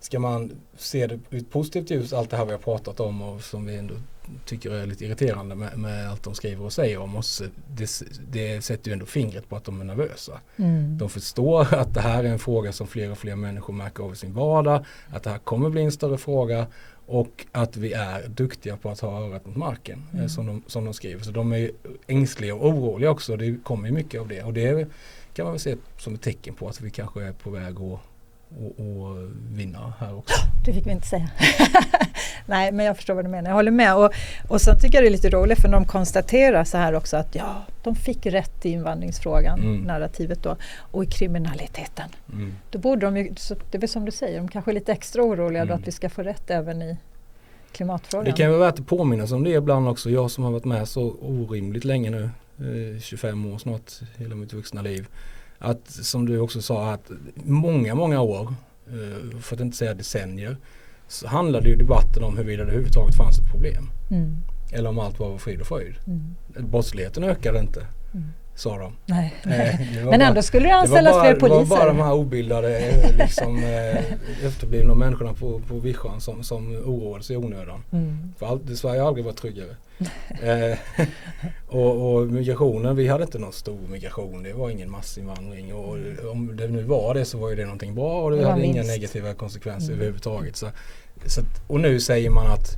ska man se det ur ett positivt ljus, allt det här vi har pratat om och som vi ändå tycker är lite irriterande med, med allt de skriver och säger om oss. Det, det sätter ju ändå fingret på att de är nervösa. Mm. De förstår att det här är en fråga som fler och fler människor märker av i sin vardag. Att det här kommer bli en större fråga och att vi är duktiga på att ha örat mot marken eh, mm. som, de, som de skriver. Så de är ängsliga och oroliga också. Det kommer ju mycket av det och det kan man väl se som ett tecken på att vi kanske är på väg att och, och vinna här också. Det fick vi inte säga. Nej, men jag förstår vad du menar. Jag håller med. Och, och sen tycker jag det är lite roligt för när de konstaterar så här också att ja, de fick rätt i invandringsfrågan, mm. narrativet då, och i kriminaliteten. Mm. Då borde de ju, det är väl som du säger, de kanske är lite extra oroliga mm. då att vi ska få rätt även i klimatfrågan. Det kan vara värt att påminna sig om det ibland också. Jag som har varit med så orimligt länge nu, eh, 25 år snart, hela mitt vuxna liv att som du också sa att många, många år, eh, för att inte säga decennier, så handlade ju debatten om huruvida det överhuvudtaget fanns ett problem. Mm. Eller om allt var frid och fröjd. Mm. Brottsligheten ökade inte. Mm sa de. Nej, nej. Men bara, ändå skulle det anställas bara, fler poliser. Det var bara de här obildade eh, liksom, eh, efterblivna människorna på, på vischan som, som oroade sig i onödan. Mm. För all, Sverige har aldrig varit tryggare. eh, och, och, migrationen, vi hade inte någon stor migration. Det var ingen massinvandring. Och om det nu var det så var ju det någonting bra och det, det hade minst. inga negativa konsekvenser mm. överhuvudtaget. Så, så, och nu säger man att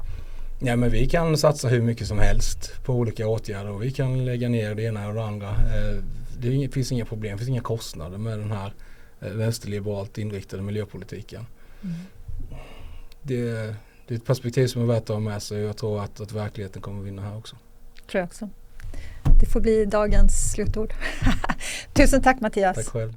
Ja men vi kan satsa hur mycket som helst på olika åtgärder och vi kan lägga ner det ena och det andra. Eh, det finns inga problem, det finns inga kostnader med den här eh, vänsterliberalt inriktade miljöpolitiken. Mm. Det, det, är ett perspektiv som är värt att ha med sig och jag tror att, att verkligheten kommer vinna här också. Tror jag också. Det får bli dagens slutord. Tusen tack Mattias. Tack själv.